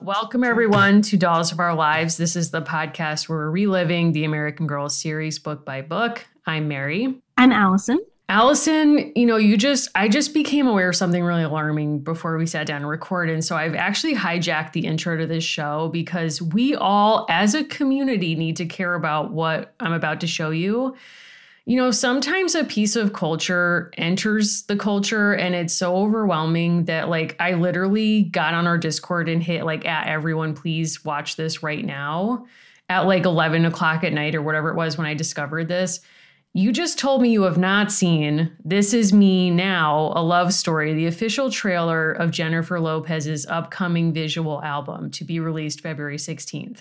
Welcome, everyone, to Dolls of Our Lives. This is the podcast where we're reliving the American Girl series book by book. I'm Mary. I'm Allison. Allison, you know, you just, I just became aware of something really alarming before we sat down to record. And so I've actually hijacked the intro to this show because we all, as a community, need to care about what I'm about to show you. You know, sometimes a piece of culture enters the culture and it's so overwhelming that, like, I literally got on our Discord and hit, like, at everyone, please watch this right now at like 11 o'clock at night or whatever it was when I discovered this. You just told me you have not seen This Is Me Now, a love story, the official trailer of Jennifer Lopez's upcoming visual album to be released February 16th.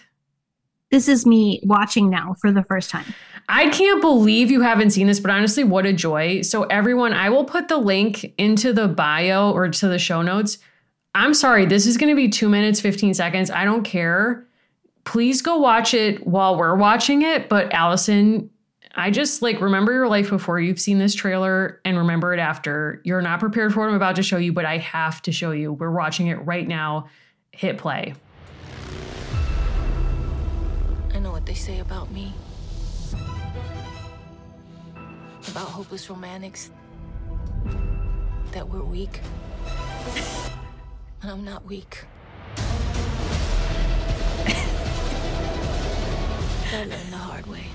This is me watching now for the first time. I can't believe you haven't seen this, but honestly, what a joy. So, everyone, I will put the link into the bio or to the show notes. I'm sorry, this is going to be two minutes, 15 seconds. I don't care. Please go watch it while we're watching it. But, Allison, I just like remember your life before you've seen this trailer and remember it after. You're not prepared for what I'm about to show you, but I have to show you. We're watching it right now. Hit play. I know what they say about me. About hopeless romantics. That we're weak. And I'm not weak. I learned the hard way.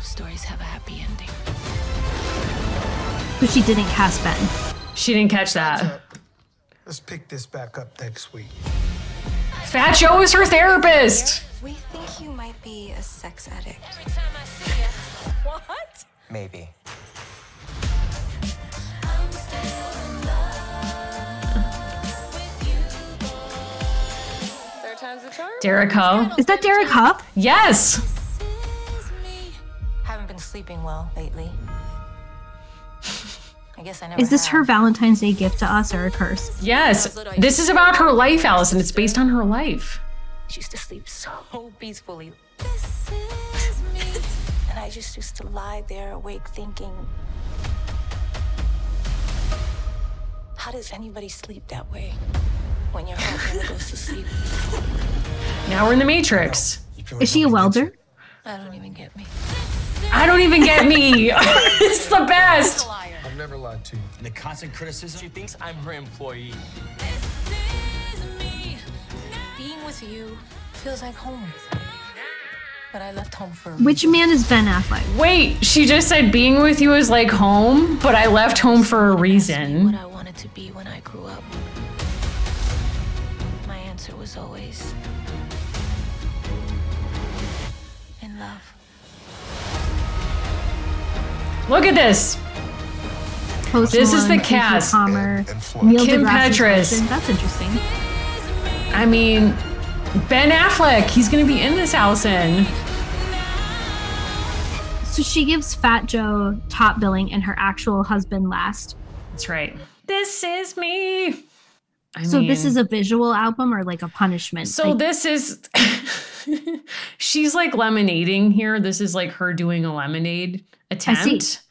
Love stories have a happy ending. But she didn't cast Ben. She didn't catch that. Let's pick this back up next week. Fat Joe is her therapist. We think you might be a sex addict. What? Maybe. Third time's the charm? Derek Ho. Is that Derek Hough? Yes. Haven't been sleeping well lately. I guess I never Is this her. Valentine's Day gift to us or a curse? Yes. This is about her life, Allison. It's based on her life. She used to sleep so peacefully. and I just used to lie there awake thinking, how does anybody sleep that way when your heart never goes to sleep? Now we're in the Matrix. Is she a welder? I don't even get me. I don't even get me. it's the best. I've never lied to you. And the constant criticism, she thinks I'm her employee. Being with you feels like home. But I left home for Which man is Ben Affleck? Wait, she just said being with you is like home, but I left home for a reason. what. I wanted to be when I grew up. My answer was always in love. Look at this. Post This is the cast. Palmer, And Neil Kim deGrasse Petras. That's interesting. I mean, Ben Affleck, he's going to be in this, Allison. So she gives Fat Joe top billing and her actual husband last. That's right. This is me. I So this is a visual album or like a punishment? So Like, this is she's like lemonading here. This is like her doing a lemonade attempt.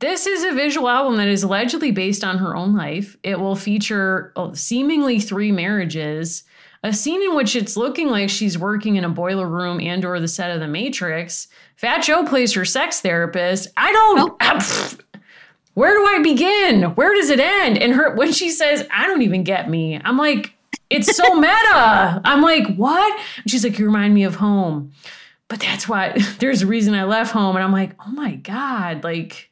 This is a visual album that is allegedly based on her own life. It will feature uh, seemingly three marriages, a scene in which it's looking like she's working in a boiler room and or the set of The Matrix. Fat Joe plays her sex therapist. I don't Nope. Where do I begin? Where does it end? And her when she says, "I don't even get me." I'm like, it's so meta. I'm like, what? And she's like, you remind me of home. But that's why there's a reason I left home. And I'm like, oh my God. Like,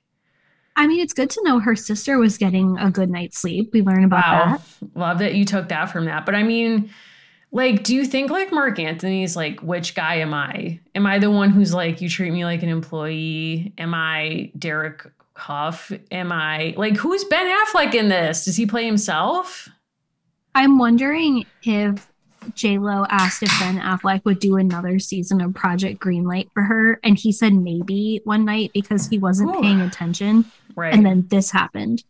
I mean, it's good to know her sister was getting a good night's sleep. We learn about wow. that. Love that you took that from that. But I mean, like, do you think like Marc Anthony's like, which guy am I? Am I the one who's like, you treat me like an employee? Am I Derek Hough? Am I like, who's Ben Affleck in this? Does he play himself? I'm wondering if J Lo asked if Ben Affleck would do another season of Project Greenlight for her, and he said maybe one night because he wasn't Ooh. paying attention, Right. and then this happened.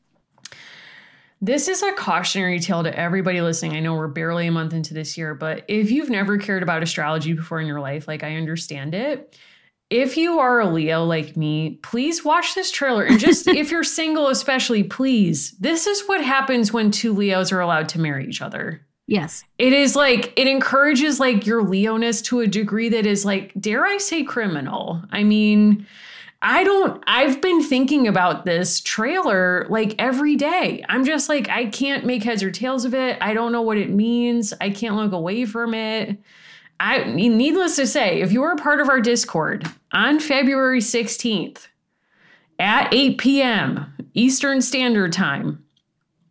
This is a cautionary tale to everybody listening. I know we're barely a month into this year, but if you've never cared about astrology before in your life, like I understand it, if you are a Leo like me, please watch this trailer. And just if you're single, especially, please, this is what happens when two Leos are allowed to marry each other. Yes. It is like, it encourages like your Leoness to a degree that is like, dare I say, criminal. I mean, I don't, I've been thinking about this trailer like every day. I'm just like, I can't make heads or tails of it. I don't know what it means. I can't look away from it. I needless to say, if you are a part of our Discord on February 16th at 8 p.m. Eastern Standard Time,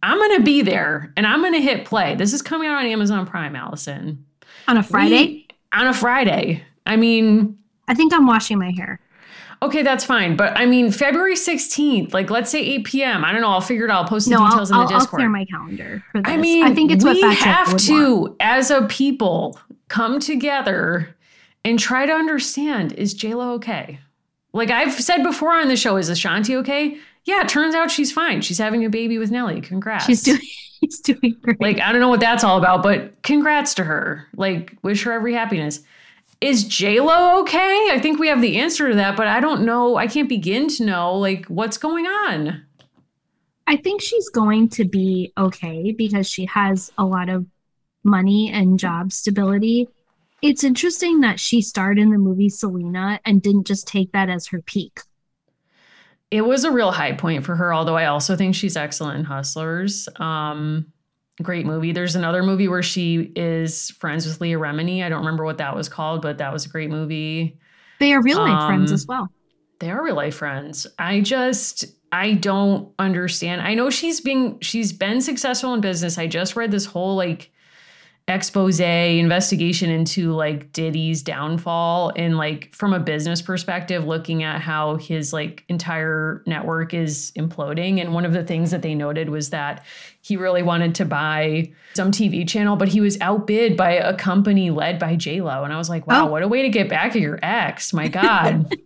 I'm going to be there and I'm going to hit play. This is coming out on Amazon Prime, Allison. On a Friday? We, on a Friday. I mean, I think I'm washing my hair. Okay, that's fine. But I mean, February 16th, like let's say 8 p.m. I don't know. I'll figure it out. I'll post the no, details I'll, in the I'll, Discord. I'll clear my calendar for this. I mean, I think it's we Patrick have to, want. as a people, come together and try to understand is JLo okay? Like I've said before on the show, is Ashanti okay? Yeah, it turns out she's fine. She's having a baby with Nelly. Congrats. She's doing she's doing great. like I don't know what that's all about, but congrats to her. Like wish her every happiness. Is JLo okay? I think we have the answer to that, but I don't know. I can't begin to know like what's going on. I think she's going to be okay because she has a lot of money and job stability. It's interesting that she starred in the movie Selena and didn't just take that as her peak. It was a real high point for her, although I also think she's excellent in Hustlers. Um, great movie. There's another movie where she is friends with Leah Remini. I don't remember what that was called, but that was a great movie. They are real life friends Um, as well. They are real life friends. I just I don't understand. I know she's being she's been successful in business. I just read this whole like expose investigation into like Diddy's downfall and like from a business perspective looking at how his like entire network is imploding and one of the things that they noted was that he really wanted to buy some TV channel but he was outbid by a company led by J-Lo and I was like wow Oh. what a way to get back at your ex my god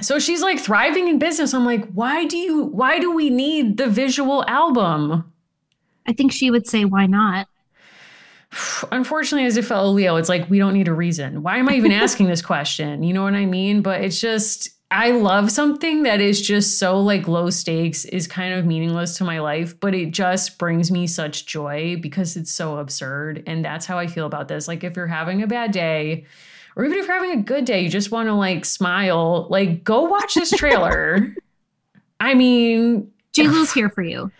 So she's like thriving in business. I'm like, why do you why do we need the visual album? I think she would say, why not? Unfortunately, as a fellow Leo, it's like we don't need a reason. Why am I even asking this question? You know what I mean? But it's just I love something that is just so like low stakes is kind of meaningless to my life, but it just brings me such joy because it's so absurd. And that's how I feel about this. Like if you're having a bad day, or even if you're having a good day, you just want to like smile, like go watch this trailer. I mean, JLo's here for you.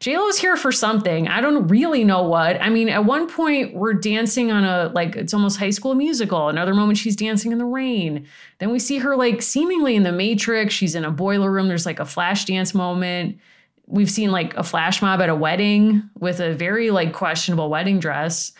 JLo's here for something. I don't really know what. I mean, at one point we're dancing on a like it's almost high school musical. Another moment she's dancing in the rain. Then we see her like seemingly in the Matrix. She's in a boiler room. There's like a flash dance moment. We've seen like a flash mob at a wedding with a very like questionable wedding dress.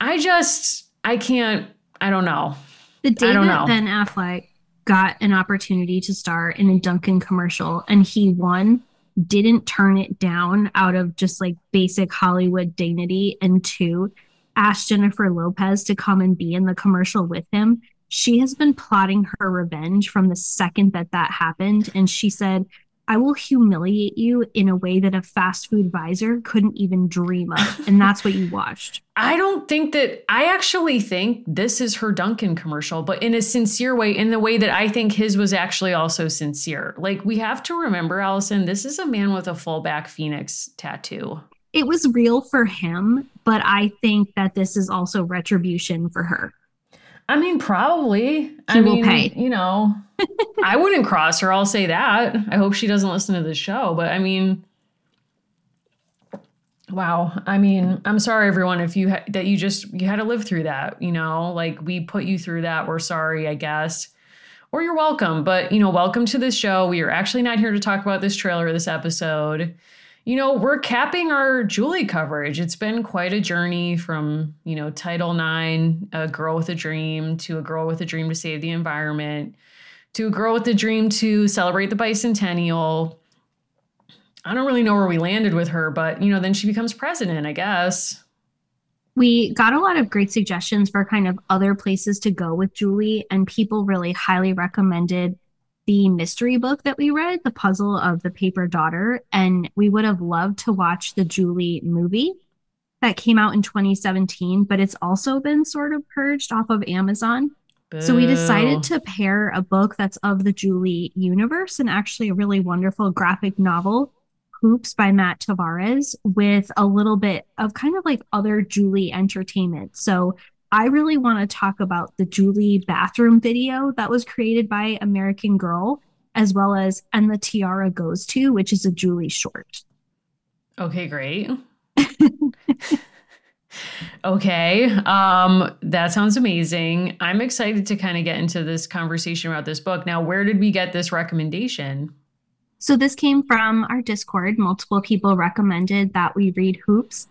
I just I can't I don't know. The day I don't that know. Ben Affleck got an opportunity to star in a Dunkin' commercial and he won, didn't turn it down out of just like basic Hollywood dignity, and two, asked Jennifer Lopez to come and be in the commercial with him. She has been plotting her revenge from the second that that happened. And she said, I will humiliate you in a way that a fast food visor couldn't even dream of. And that's what you watched. I don't think that I actually think this is her Dunkin' commercial, but in a sincere way, in the way that I think his was actually also sincere. Like we have to remember, Allison, this is a man with a full back phoenix tattoo. it was real for him, but I think that this is also retribution for her. I mean, probably. I will mean, pay. you know, I wouldn't cross her. I'll say that. I hope she doesn't listen to the show, but I mean, wow. I mean, I'm sorry, everyone, if you ha- that you just you had to live through that. You know, like we put you through that. We're sorry, I guess. Or you're welcome, but you know, welcome to this show. We are actually not here to talk about this trailer, or this episode. You know, we're capping our Julie coverage. It's been quite a journey from, you know, Title IX, a girl with a dream, to a girl with a dream to save the environment, to a girl with a dream to celebrate the bicentennial. I don't really know where we landed with her, but, you know, then she becomes president, I guess. We got a lot of great suggestions for kind of other places to go with Julie, and people really highly recommended the mystery book that we read, The Puzzle of the Paper Daughter, and we would have loved to watch the Julie movie that came out in 2017, but it's also been sort of purged off of Amazon. So we decided to pair a book that's of the Julie universe and actually a really wonderful graphic novel, Hoops by Matt Tavares, with a little bit of kind of like other Julie entertainment. So I really want to talk about the Julie bathroom video that was created by American Girl, as well as And the Tiara Goes To, which is a Julie short. Okay, great. okay. Um, that sounds amazing. I'm excited to kind of get into this conversation about this book. Now, where did we get this recommendation? So this came from our Discord. Multiple people recommended that we read Hoops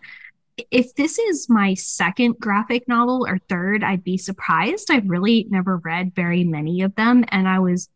if this is my second graphic novel or third, I'd be surprised. I've really never read very many of them, and I was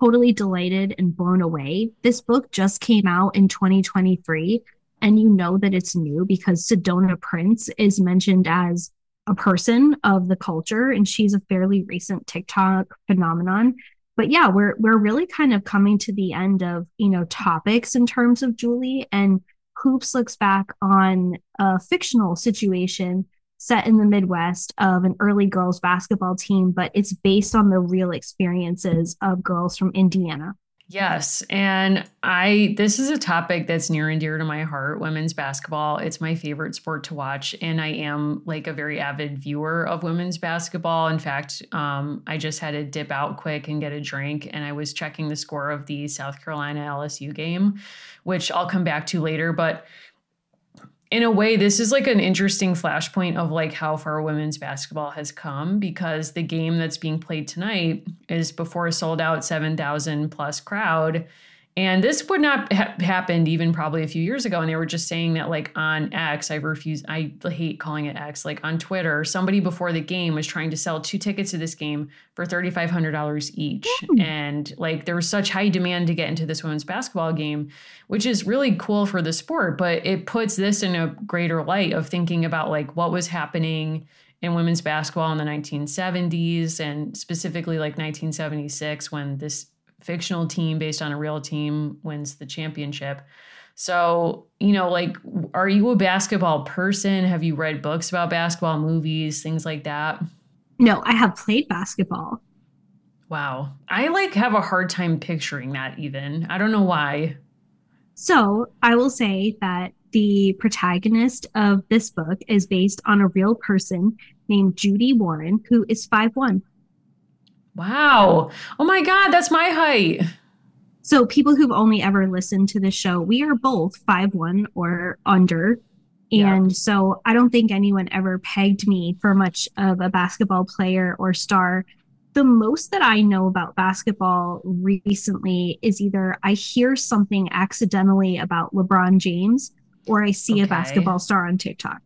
totally delighted and blown away. This book just came out in 2023, and you know that it's new because Sedona Prince is mentioned as a person of the culture, and she's a fairly recent TikTok phenomenon. But yeah, we're we're really kind of coming to the end of you know topics in terms of Julie and Hoops looks back on a fictional situation set in the Midwest of an early girls basketball team, but it's based on the real experiences of girls from Indiana. Yes, and I this is a topic that's near and dear to my heart, women's basketball. It's my favorite sport to watch and I am like a very avid viewer of women's basketball. In fact, um, I just had to dip out quick and get a drink and I was checking the score of the South Carolina LSU game, which I'll come back to later, but in a way, this is like an interesting flashpoint of like how far women's basketball has come because the game that's being played tonight is before a sold out 7,000 plus crowd and this would not have happened even probably a few years ago. And they were just saying that, like on X, I refuse, I hate calling it X, like on Twitter, somebody before the game was trying to sell two tickets to this game for $3,500 each. Mm. And like there was such high demand to get into this women's basketball game, which is really cool for the sport. But it puts this in a greater light of thinking about like what was happening in women's basketball in the 1970s and specifically like 1976 when this fictional team based on a real team wins the championship. So, you know, like, are you a basketball person? Have you read books about basketball, movies, things like that? No, I have played basketball. Wow. I like have a hard time picturing that even. I don't know why. So, I will say that the protagonist of this book is based on a real person named Judy Warren, who is five one. Wow. Oh my God, that's my height. So, people who've only ever listened to the show, we are both five one or under. And yep. so, I don't think anyone ever pegged me for much of a basketball player or star. The most that I know about basketball recently is either I hear something accidentally about LeBron James or I see okay. a basketball star on TikTok.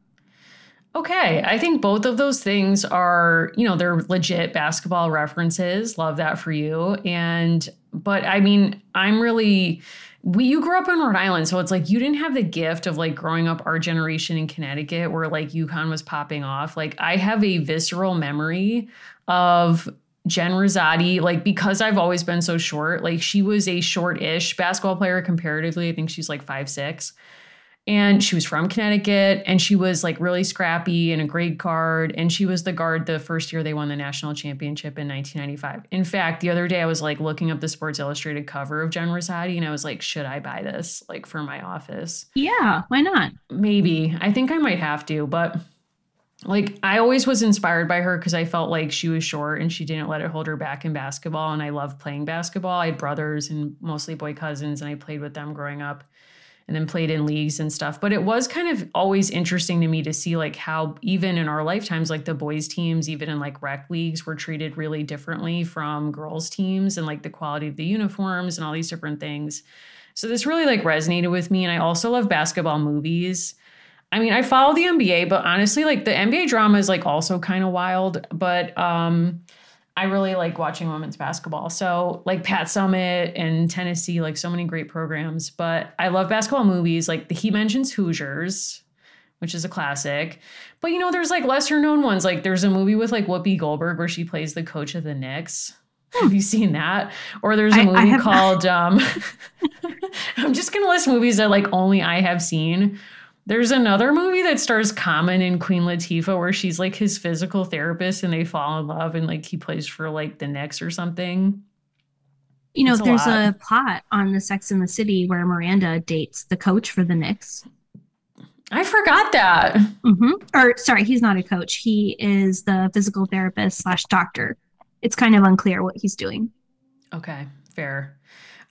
Okay, I think both of those things are, you know, they're legit basketball references. Love that for you. And but I mean, I'm really we you grew up in Rhode Island, so it's like you didn't have the gift of like growing up our generation in Connecticut where like UConn was popping off. Like I have a visceral memory of Jen Rizzotti, like because I've always been so short, like she was a short-ish basketball player comparatively. I think she's like five six and she was from Connecticut and she was like really scrappy and a great guard and she was the guard the first year they won the national championship in 1995. In fact, the other day I was like looking up the Sports Illustrated cover of Jen Rizzotti and I was like, should I buy this like for my office? Yeah, why not? Maybe. I think I might have to, but like I always was inspired by her because I felt like she was short and she didn't let it hold her back in basketball and I loved playing basketball. I had brothers and mostly boy cousins and I played with them growing up and then played in leagues and stuff. But it was kind of always interesting to me to see like how even in our lifetimes, like the boys teams, even in like rec leagues, were treated really differently from girls teams and like the quality of the uniforms and all these different things. So this really like resonated with me. And I also love basketball movies. I mean, I follow the NBA, but honestly, like the NBA drama is like also kind of wild. But um I really like watching women's basketball. So, like Pat Summitt and Tennessee, like so many great programs. But I love basketball movies. Like the, he mentions Hoosiers, which is a classic. But you know, there's like lesser known ones. Like there's a movie with like Whoopi Goldberg where she plays the coach of the Knicks. Have you seen that? Or there's a movie called um I'm just gonna list movies that like only I have seen. There's another movie that stars Common and Queen Latifah where she's like his physical therapist and they fall in love and like he plays for like the Knicks or something. You know, a there's lot. a plot on the Sex in the City where Miranda dates the coach for the Knicks. I forgot that. hmm Or sorry, he's not a coach. He is the physical therapist slash doctor. It's kind of unclear what he's doing. Okay, fair.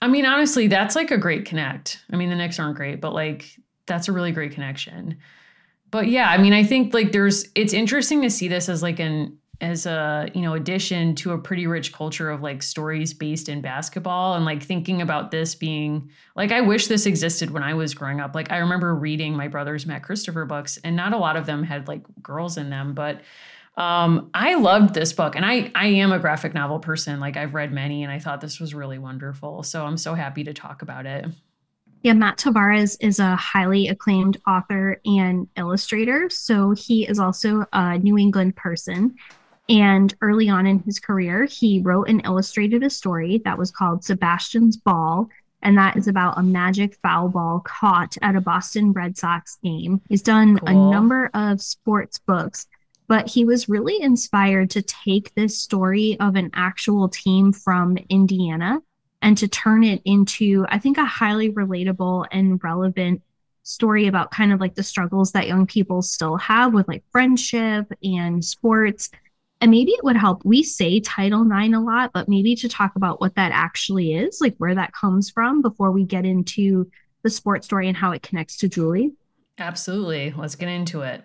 I mean, honestly, that's like a great connect. I mean, the Knicks aren't great, but like that's a really great connection. But yeah, I mean, I think like there's it's interesting to see this as like an as a you know addition to a pretty rich culture of like stories based in basketball and like thinking about this being like I wish this existed when I was growing up. Like I remember reading my brother's Matt Christopher books and not a lot of them had like girls in them, but um I loved this book and I I am a graphic novel person. Like I've read many and I thought this was really wonderful. So I'm so happy to talk about it. Yeah, Matt Tavares is a highly acclaimed author and illustrator. So he is also a New England person. And early on in his career, he wrote and illustrated a story that was called Sebastian's Ball. And that is about a magic foul ball caught at a Boston Red Sox game. He's done a number of sports books, but he was really inspired to take this story of an actual team from Indiana and to turn it into, I think, a highly relatable and relevant story about kind of like the struggles that young people still have with like friendship and sports. And maybe it would help. We say Title IX a lot, but maybe to talk about what that actually is, like where that comes from before we get into the sports story and how it connects to Julie. Absolutely. Let's get into it.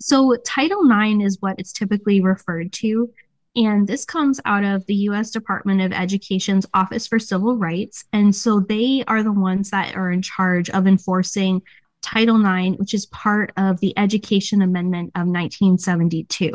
So, Title IX is what it's typically referred to. And this comes out of the US Department of Education's Office for Civil Rights. And so they are the ones that are in charge of enforcing Title IX, which is part of the Education Amendment of 1972.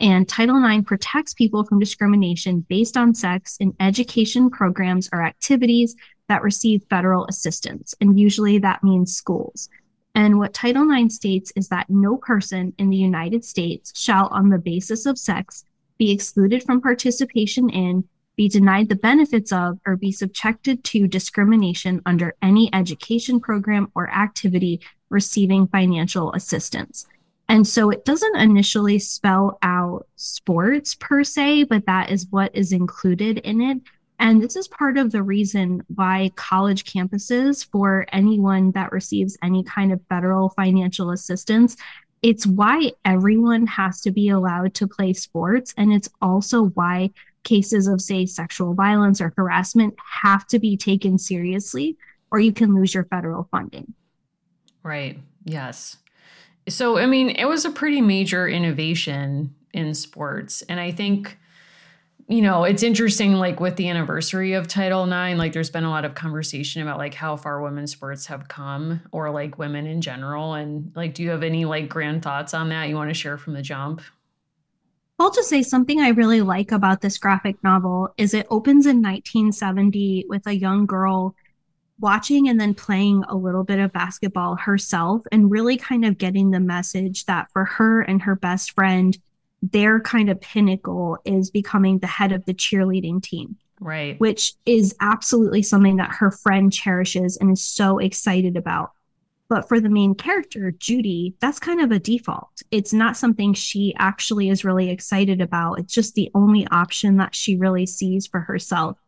And Title IX protects people from discrimination based on sex in education programs or activities that receive federal assistance. And usually that means schools. And what Title IX states is that no person in the United States shall, on the basis of sex, be excluded from participation in, be denied the benefits of, or be subjected to discrimination under any education program or activity receiving financial assistance. And so it doesn't initially spell out sports per se, but that is what is included in it. And this is part of the reason why college campuses, for anyone that receives any kind of federal financial assistance, it's why everyone has to be allowed to play sports. And it's also why cases of, say, sexual violence or harassment have to be taken seriously, or you can lose your federal funding. Right. Yes. So, I mean, it was a pretty major innovation in sports. And I think, you know, it's interesting, like with the anniversary of Title IX, like there's been a lot of conversation about like how far women's sports have come or like women in general. And like, do you have any like grand thoughts on that you want to share from the jump? I'll just say something I really like about this graphic novel is it opens in 1970 with a young girl watching and then playing a little bit of basketball herself and really kind of getting the message that for her and her best friend, their kind of pinnacle is becoming the head of the cheerleading team, Right. which is absolutely something that her friend cherishes and is so excited about. But for the main character, Judy, that's kind of a default. It's not something she actually is really excited about. It's just the only option that she really sees for herself.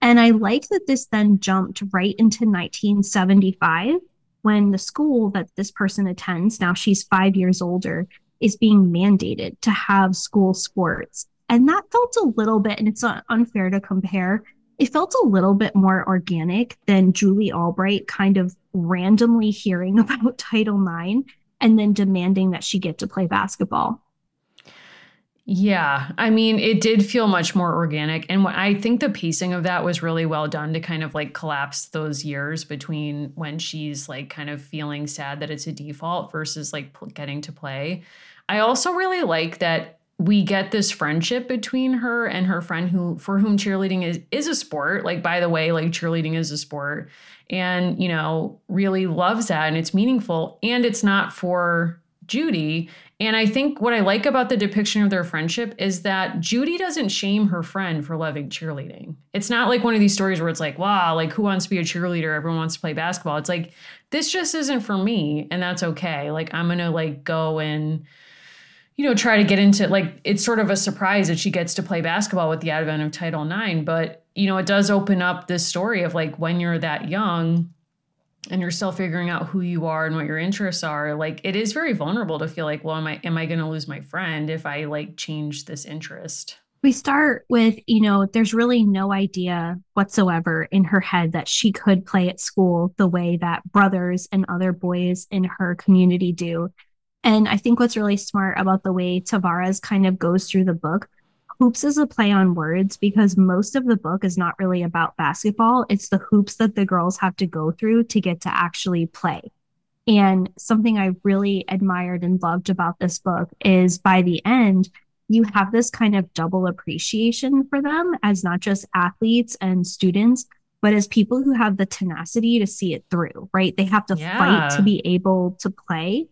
And I like that this then jumped right into 1975 when the school that this person attends, now she's five years older, is being mandated to have school sports. And that felt a little bit, and it's not unfair to compare, it felt a little bit more organic than Julie Albright kind of randomly hearing about Title IX and then demanding that she get to play basketball. Yeah, I mean, it did feel much more organic. And what- I think the pacing of that was really well done to kind of like collapse those years between when she's like kind of feeling sad that it's a default versus like pl- getting to play. I also really like that we get this friendship between her and her friend who for whom cheerleading is is a sport. Like by the way, like cheerleading is a sport and you know, really loves that and it's meaningful and it's not for Judy. And I think what I like about the depiction of their friendship is that Judy doesn't shame her friend for loving cheerleading. It's not like one of these stories where it's like, wow, like who wants to be a cheerleader? Everyone wants to play basketball. It's like, this just isn't for me. And that's okay. Like, I'm to like go and, you know, try to get into like, it's sort of a surprise that she gets to play basketball with the advent of Title IX. But, you know, it does open up this story of like when you're that young, and you're still figuring out who you are and what your interests are like it is very vulnerable to feel like well am i am i going to lose my friend if i like change this interest we start with you know there's really no idea whatsoever in her head that she could play at school the way that brothers and other boys in her community do and i think what's really smart about the way tavares kind of goes through the book hoops is a play on words because most of the book is not really about basketball. It's the hoops that the girls have to go through to get to actually play. And something I really admired and loved about this book is by the end, you have this kind of double appreciation for them as not just athletes and students, but as people who have the tenacity to see it through, right? They have to yeah. fight to be able to play.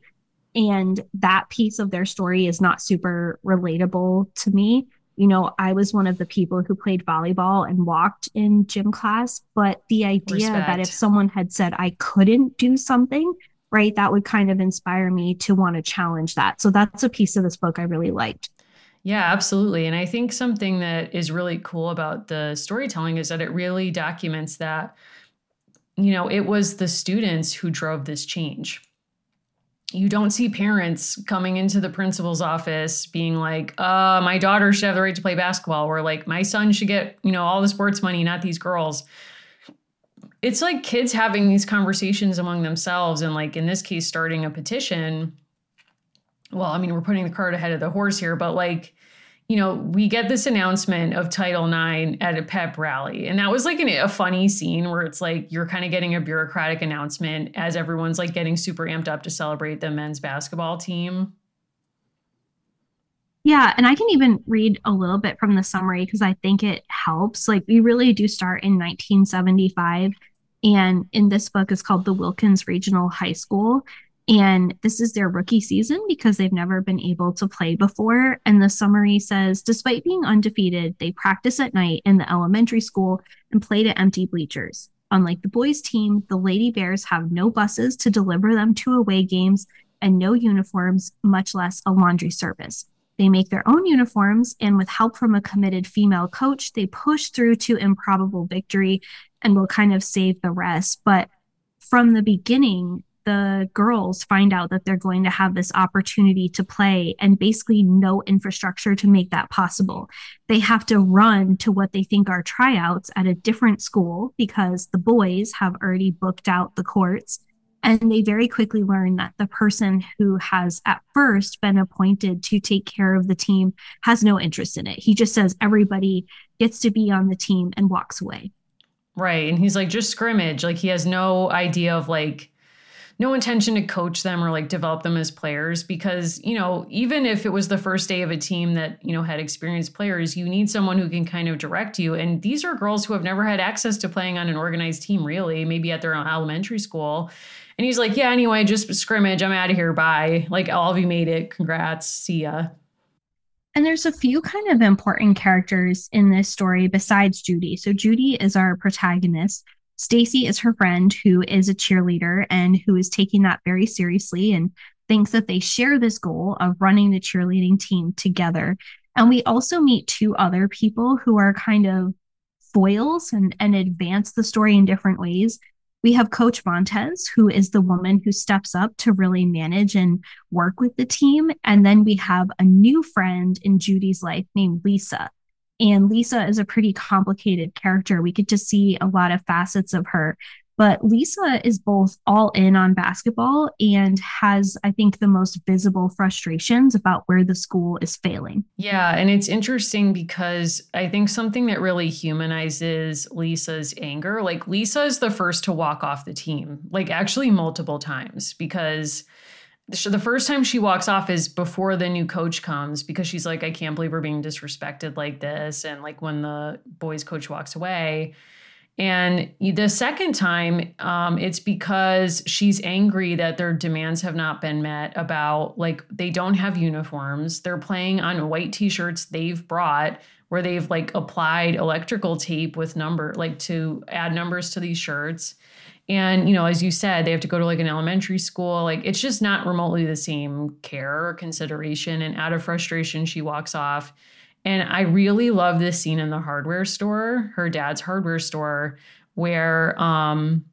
And that piece of their story is not super relatable to me you know, I was one of the people who played volleyball and walked in gym class. But the idea Respect. that if someone had said I couldn't do something, right, that would kind of inspire me to want to challenge that. So that's a piece of this book I really liked. Yeah, absolutely. And I think something that is really cool about the storytelling is that it really documents that, you know, it was the students who drove this change you don't see parents coming into the principal's office being like, uh, my daughter should have the right to play basketball, or like, my son should get, you know, all the sports money, not these girls. It's like kids having these conversations among themselves, and like in this case, starting a petition. Well, I mean, we're putting the cart ahead of the horse here, but like, you know, we get this announcement of Title IX at a pep rally. And that was like an, a funny scene where it's like you're kind of getting a bureaucratic announcement as everyone's like getting super amped up to celebrate the men's basketball team. Yeah, and I can even read a little bit from the summary because I think it helps. Like, we really do start in 1975. And in this book, it's called The Wilkins Regional High School. And this is their rookie season because they've never been able to play before. And the summary says despite being undefeated, they practice at night in the elementary school and play to empty bleachers. Unlike the boys' team, the Lady Bears have no buses to deliver them to away games and no uniforms, much less a laundry service. They make their own uniforms, and with help from a committed female coach, they push through to improbable victory and will kind of save the rest. But from the beginning, the girls find out that they're going to have this opportunity to play and basically no infrastructure to make that possible. They have to run to what they think are tryouts at a different school because the boys have already booked out the courts. And they very quickly learn that the person who has at first been appointed to take care of the team has no interest in it. He just says everybody gets to be on the team and walks away. Right. And he's like, just scrimmage. Like, he has no idea of like, no intention to coach them or like develop them as players because you know even if it was the first day of a team that you know had experienced players you need someone who can kind of direct you. And these are girls who have never had access to playing on an organized team really maybe at their own elementary school. And he's like yeah anyway just scrimmage. I'm out of here. Bye. Like all of you made it. Congrats. See ya. And there's a few kind of important characters in this story besides Judy. So Judy is our protagonist. Stacy is her friend who is a cheerleader and who is taking that very seriously and thinks that they share this goal of running the cheerleading team together. And we also meet two other people who are kind of foils and, and advance the story in different ways. We have Coach Montez, who is the woman who steps up to really manage and work with the team. And then we have a new friend in Judy's life named Lisa. And Lisa is a pretty complicated character. We get to see a lot of facets of her. But Lisa is both all in on basketball and has, I think, the most visible frustrations about where the school is failing. Yeah. And it's interesting because I think something that really humanizes Lisa's anger, like Lisa is the first to walk off the team, like actually multiple times because the first time she walks off is before the new coach comes because she's like, I can't believe we're being disrespected like this. And like when the boys coach walks away. And the second time, um, it's because she's angry that their demands have not been met about like they don't have uniforms. They're playing on white t-shirts they've brought where they've like applied electrical tape with number like to add numbers to these shirts. And you know, as you said, they have to go to like an elementary school. Like it's just not remotely the same care or consideration. And out of frustration, she walks off and I really love this scene in the hardware store, her dad's hardware store, where um,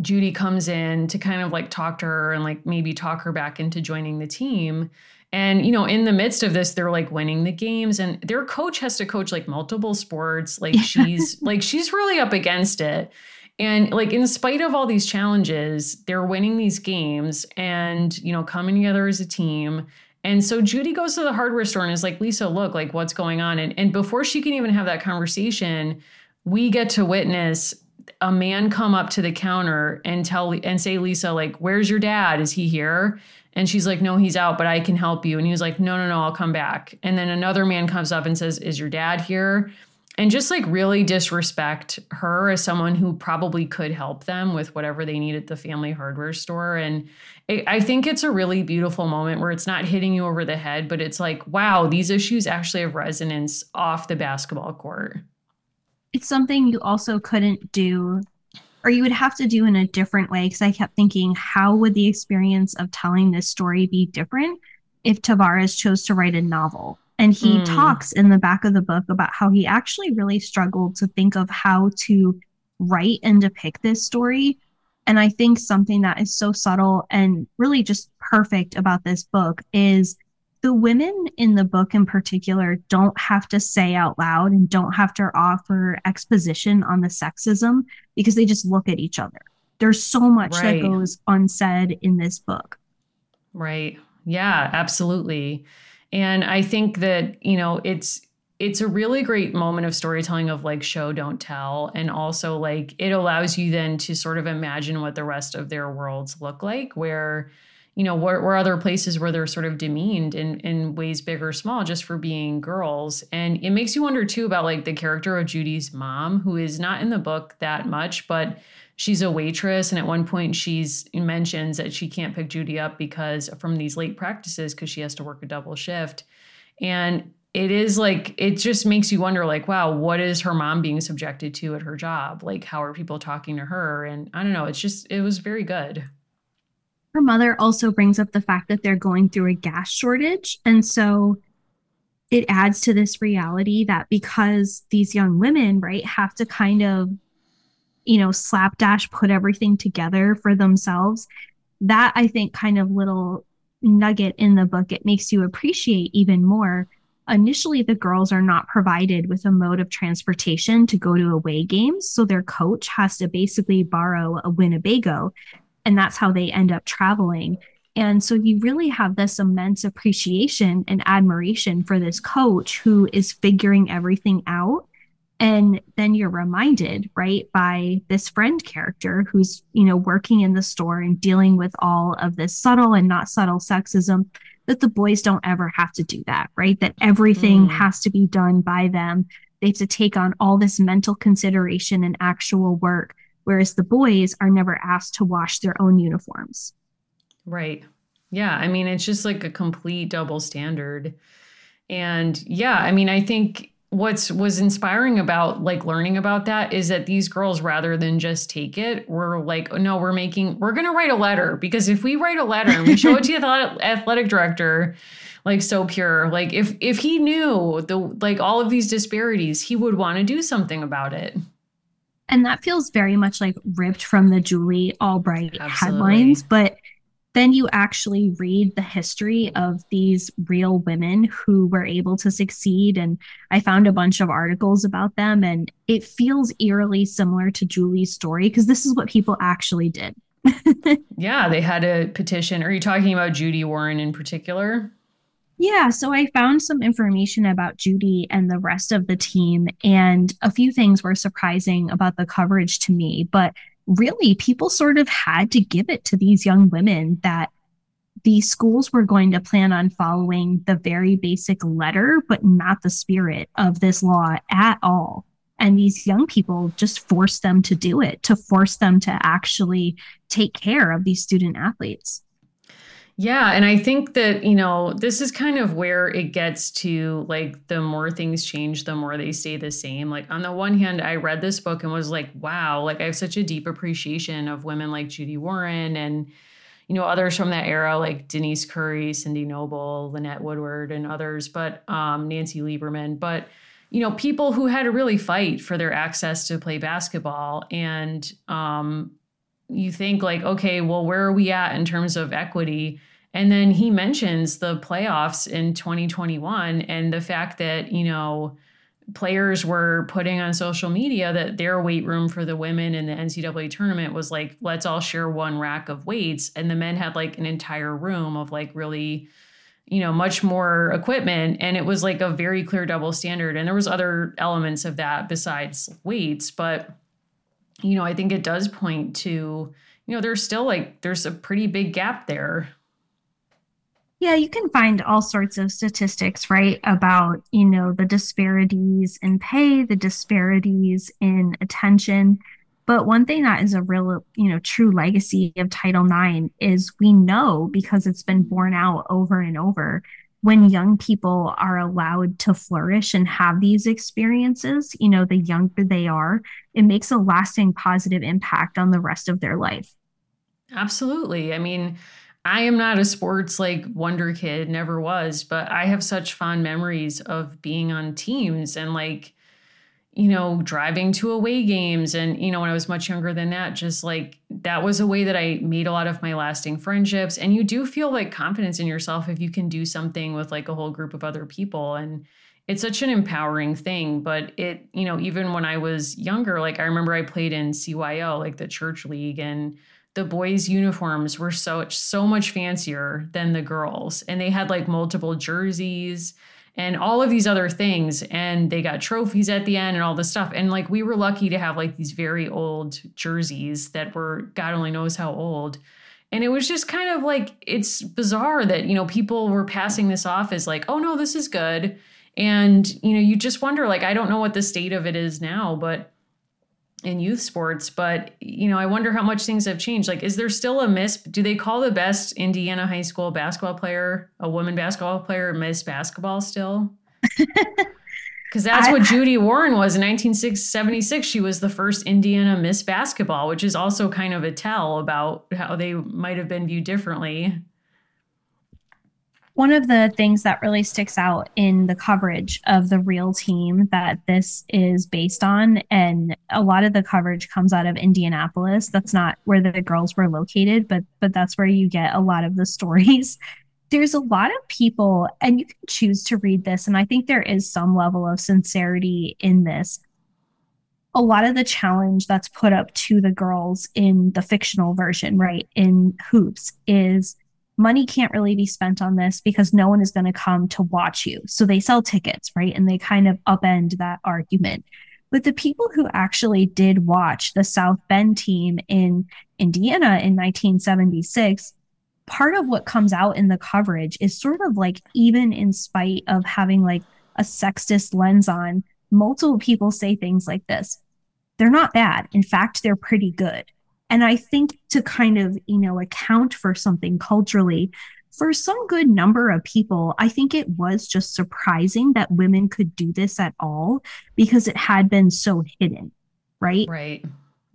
Judy comes in to kind of like talk to her and like maybe talk her back into joining the team. And, you know, in the midst of this, they're like winning the games, and their coach has to coach like multiple sports. Like she's like, she's really up against it. And like, in spite of all these challenges, they're winning these games and, you know, coming together as a team and so Judy goes to the hardware store and is like, Lisa, look, like what's going on? And, and before she can even have that conversation, we get to witness a man come up to the counter and tell and say, Lisa, like, where's your dad? Is he here? And she's like, no, he's out, but I can help you. And he was like, no, no, no, I'll come back. And then another man comes up and says, is your dad here? And just like really disrespect her as someone who probably could help them with whatever they need at the family hardware store. And I think it's a really beautiful moment where it's not hitting you over the head, but it's like, wow, these issues actually have resonance off the basketball court. It's something you also couldn't do, or you would have to do in a different way. Because I kept thinking, how would the experience of telling this story be different if Tavares chose to write a novel? And he mm. talks in the back of the book about how he actually really struggled to think of how to write and depict this story and I think something that is so subtle and really just perfect about this book is the women in the book in particular don't have to say out loud and don't have to offer exposition on the sexism because they just look at each other. There's so much right. that goes unsaid in this book. Right. Yeah, absolutely. And I think that, you know, it's it's a really great moment of storytelling of like show don't tell. And also like it allows you then to sort of imagine what the rest of their worlds look like where you know where, where other places where they're sort of demeaned in in ways big or small just for being girls. And it makes you wonder too about like the character of judy's mom who is not in the book that much but she's a waitress. And at one point she's mentions that she can't pick judy up because from these late practices because she has to work a double shift. And it is like it just makes you wonder like wow what is her mom being subjected to at her job? Like how are people talking to her? And i don't know it's just it was very good her mother also brings up the fact that they're going through a gas shortage. And so it adds to this reality that because these young women right have to kind of you know slapdash put everything together for themselves that i think kind of little nugget in the book it makes you appreciate even more. Initially the girls are not provided with a mode of transportation to go to away games. So their coach has to basically borrow a Winnebago, and that's how they end up traveling. And so you really have this immense appreciation and admiration for this coach who is figuring everything out. And then you're reminded, right, by this friend character who's, you know, working in the store and dealing with all of this subtle and not subtle sexism that the boys don't ever have to do that, right? That everything mm. has to be done by them. They have to take on all this mental consideration and actual work, whereas the boys are never asked to wash their own uniforms. Right. Yeah. I mean, it's just like a complete double standard. And yeah, I mean, I think what's was inspiring about like learning about that is that these girls rather than just take it were like no we're making we're going to write a letter because if we write a letter and we show it to the athletic director like so pure like if if he knew the like all of these disparities he would want to do something about it and that feels very much like ripped from the julie albright Absolutely. headlines but then you actually read the history of these real women who were able to succeed. And I found a bunch of articles about them, and it feels eerily similar to Julie's story because this is what people actually did. yeah, they had a petition. Are you talking about Judy Warren in particular? Yeah, so I found some information about Judy and the rest of the team, and a few things were surprising about the coverage to me. But really people sort of had to give it to these young women that the schools were going to plan on following the very basic letter, but not the spirit of this law at all. And these young people just force them to do it, to force them to actually take care of these student athletes. Yeah. And I think that, you know, this is kind of where it gets to like the more things change, the more they stay the same. Like, on the one hand, I read this book and was like, wow, like I have such a deep appreciation of women like Judy Warren and, you know, others from that era like Denise Curry, Cindy Noble, Lynette Woodard, and others, but um, Nancy Lieberman. But, you know, people who had to really fight for their access to play basketball. And um, you think, like, okay, well, where are we at in terms of equity? And then he mentions the playoffs in 2021 and the fact that, you know, players were putting on social media that their weight room for the women in the NCAA tournament was like, let's all share one rack of weights. And the men had like an entire room of like really, you know, much more equipment. And it was like a very clear double standard. And there was other elements of that besides weights. But, you know, I think it does point to, you know, there's still like, there's a pretty big gap there yeah, you can find all sorts of statistics, right, about, you know, the disparities in pay, the disparities in attention. But one thing that is a real, you know, true legacy of Title IX is we know because it's been borne out over and over when young people are allowed to flourish and have these experiences, you know, the younger they are, it makes a lasting positive impact on the rest of their life. Absolutely. I mean, I am not a sports like wonder kid, never was, but I have such fond memories of being on teams and like, you know, driving to away games. And, you know, when I was much younger than that, just like that was a way that I made a lot of my lasting friendships. And you do feel like confidence in yourself if you can do something with like a whole group of other people. And it's such an empowering thing. But it, you know, even when I was younger, like I remember I played in CYO, like the church league, and the boys' uniforms were so so much fancier than the girls, and they had like multiple jerseys and all of these other things, and they got trophies at the end and all this stuff. And like we were lucky to have like these very old jerseys that were God only knows how old. And it was just kind of like it's bizarre that you know people were passing this off as like, oh no, this is good. And you know, you just wonder like I don't know what the state of it is now, but in youth sports, but you know, I wonder how much things have changed. Like, is there still a Miss? Do they call the best Indiana high school basketball player a woman basketball player Miss Basketball still? Because that's I, what Judy Warren was in 1976. She was the first Indiana Miss Basketball, which is also kind of a tell about how they might have been viewed differently one of the things that really sticks out in the coverage of the real team that this is based on, and a lot of the coverage comes out of Indianapolis. That's not where the girls were located, but but that's where you get a lot of the stories. There's a lot of people, and you can choose to read this, and I think there is some level of sincerity in this. A lot of the challenge that's put up to the girls in the fictional version, right, in hoops, is money can't really be spent on this because no one is going to come to watch you. So they sell tickets, right? And they kind of upend that argument. But the people who actually did watch the South Bend team in Indiana in 1976, part of what comes out in the coverage is sort of like, even in spite of having like a sexist lens on, multiple people say things like this. They're not bad. In fact, they're pretty good. And I think to kind of, you know, account for something culturally, for some good number of people, I think it was just surprising that women could do this at all because it had been so hidden, right? Right.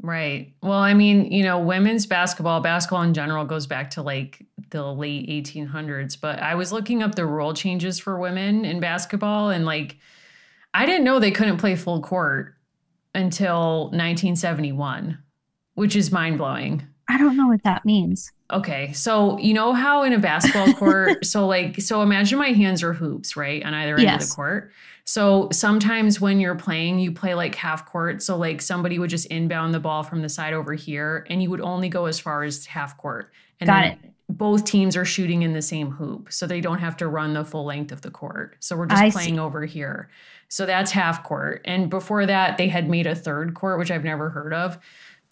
Right. Well, I mean, you know, women's basketball, basketball in general goes back to like the late 1800s, but I was looking up the rule changes for women in basketball and like I didn't know they couldn't play full court until 1971 which is mind blowing. I don't know what that means. Okay. So, you know how in a basketball court, so like, so imagine my hands are hoops, right? On either end yes. of the court. So sometimes when you're playing, you play like half court. So, like, somebody would just inbound the ball from the side over here, and you would only go as far as half court. And Got it. Both teams are shooting in the same hoop. So they don't have to run the full length of the court. So we're just I playing see. over here. So that's half court. And before that, they had made a third court, which I've never heard of.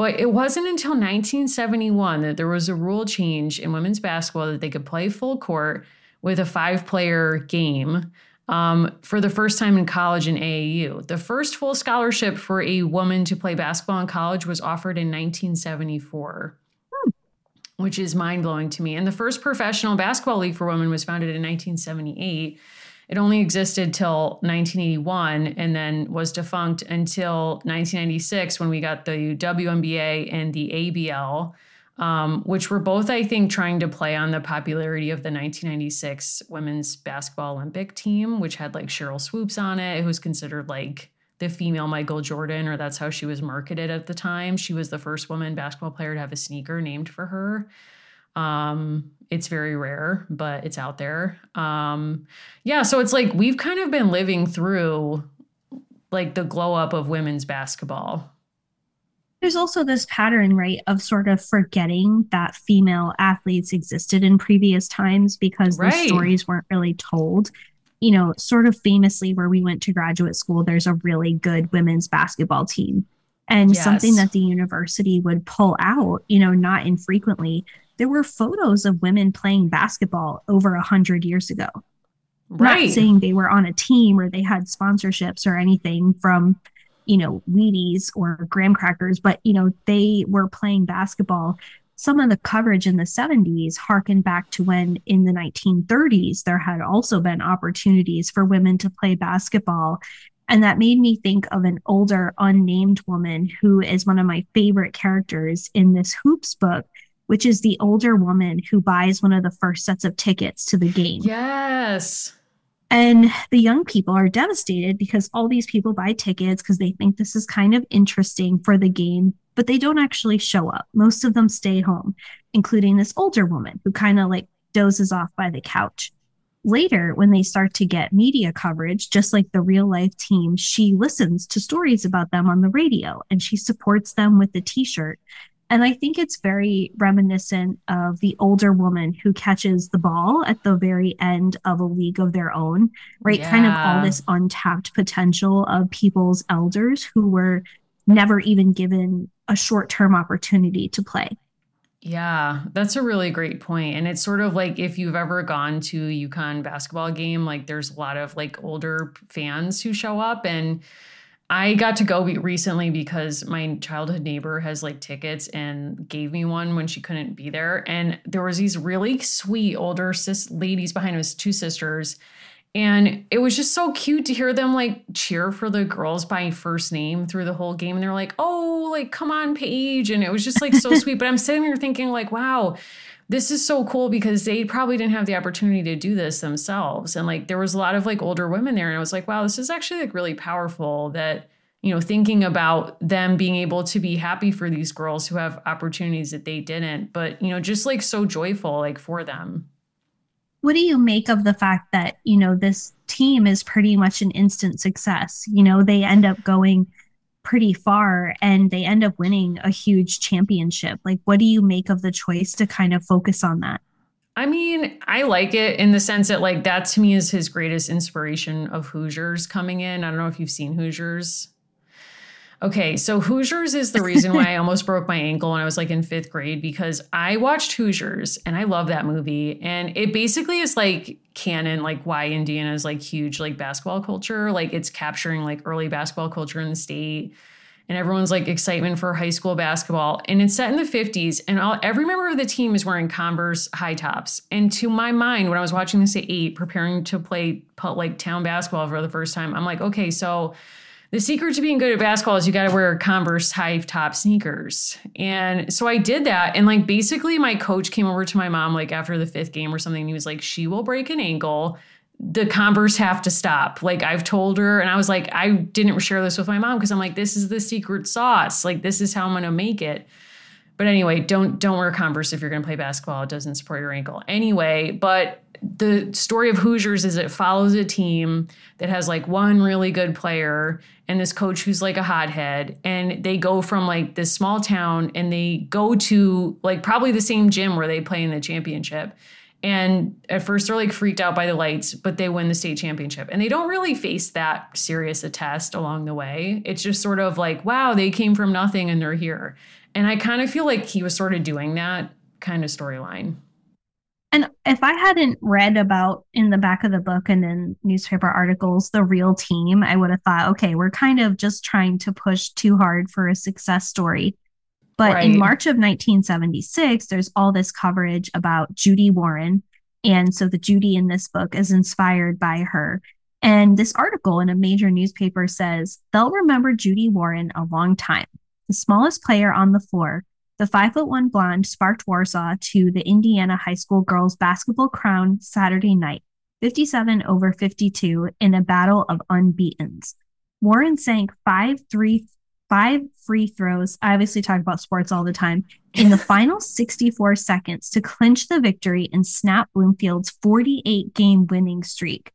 But it wasn't until 1971 that there was a rule change in women's basketball that they could play full court with a five player game. um, for the first time in college in AAU. The first full scholarship for a woman to play basketball in college was offered in 1974, which is mind blowing to me. And the first professional basketball league for women was founded in 1978. It only existed till 1981 and then was defunct until 1996 when we got the WNBA and the ABL um, which were both, I think, trying to play on the popularity of the 1996 women's basketball Olympic team, which had like Sheryl Swoopes on it. who was considered like the female Michael Jordan, or that's how she was marketed at the time. She was the first woman basketball player to have a sneaker named for her. Um, it's very rare, but it's out there. Um, yeah, so it's like we've kind of been living through like the glow up of women's basketball there's also this pattern, right, of sort of forgetting that female athletes existed in previous times because right. the stories weren't really told. You know, sort of famously, where we went to graduate school, there's a really good women's basketball team. And yes. something that the university would pull out, you know, not infrequently, there were photos of women playing basketball over a hundred years ago. Right. Not saying they were on a team or they had sponsorships or anything from you know, Wheaties or graham crackers, but, you know, they were playing basketball. Some of the coverage in the 70s harkened back to when in the 1930s there had also been opportunities for women to play basketball. And that made me think of an older, unnamed woman who is one of my favorite characters in this Hoops book, which is the older woman who buys one of the first sets of tickets to the game. Yes. And the young people are devastated because all these people buy tickets because they think this is kind of interesting for the game, but they don't actually show up. Most of them stay home, including this older woman who kind of like dozes off by the couch. Later, when they start to get media coverage, just like the real life team, she listens to stories about them on the radio and she supports them with the t shirt and I think it's very reminiscent of the older woman who catches the ball at the very end of a league of their own, right? Yeah. Kind of all this untapped potential of people's elders who were never even given a short term opportunity to play. Yeah, that's a really great point. And it's sort of like if you've ever gone to a UConn basketball game, like there's a lot of like older fans who show up and I got to go recently because my childhood neighbor has like tickets and gave me one when she couldn't be there. And there was these really sweet older sis ladies behind us, two sisters. And it was just so cute to hear them like cheer for the girls by first name through the whole game. And they're like, oh, like, come on, Paige. And it was just like so sweet. But I'm sitting here thinking, like, wow, this is so cool because they probably didn't have the opportunity to do this themselves. And like there was a lot of like older women there. And I was like, wow, this is actually like really powerful that, you know, thinking about them being able to be happy for these girls who have opportunities that they didn't, but, you know, just like so joyful like for them. What do you make of the fact that, you know, this team is pretty much an instant success? You know, they end up going pretty far and they end up winning a huge championship. Like, what do you make of the choice to kind of focus on that? I mean, I like it in the sense that, like, that to me is his greatest inspiration of Hoosiers coming in. I don't know if you've seen Hoosiers. Okay, so Hoosiers is the reason why I almost broke my ankle when I was like in fifth grade because I watched Hoosiers and I love that movie. And it basically is like canon, like why Indiana is like huge, like basketball culture. Like it's capturing like early basketball culture in the state. And everyone's like excitement for high school basketball. And it's set in the 50s. And all, every member of the team is wearing Converse high tops. And to my mind, when I was watching this at eight, preparing to play like town basketball for the first time, I'm like, okay, so the secret to being good at basketball is you got to wear Converse high top sneakers. And so I did that. And like basically, my coach came over to my mom like after the fifth game or something. And he was like, she will break an ankle. The Converse have to stop. Like I've told her. And I was like, I didn't share this with my mom because I'm like, this is the secret sauce. Like this is how I'm going to make it. But anyway, don't don't wear Converse if you're going to play basketball. It doesn't support your ankle. Anyway, but the story of Hoosiers is it follows a team that has like one really good player and this coach who's like a hothead and they go from like this small town and they go to like probably the same gym where they play in the championship. And at first they're like freaked out by the lights but they win the state championship. And they don't really face that serious a test along the way. It's just sort of like wow they came from nothing and they're here. And i kind of feel like he was sort of doing that kind of storyline And if I hadn't read about in the back of the book and in newspaper articles the real team, I would have thought, okay, we're kind of just trying to push too hard for a success story. But Right. in March of 1976, there's all this coverage about Judy Warren. And so the Judy in this book is inspired by her. And this article in a major newspaper says they'll remember Judy Warren a long time. The smallest player on the floor, the five foot one blonde sparked Warsaw to the Indiana high school girls basketball crown Saturday night, 57 over 52 in a battle of unbeatens. Warren sank five three five free throws. I obviously talk about sports all the time. In the final 64 seconds to clinch the victory and snap Bloomfield's 48 game winning streak.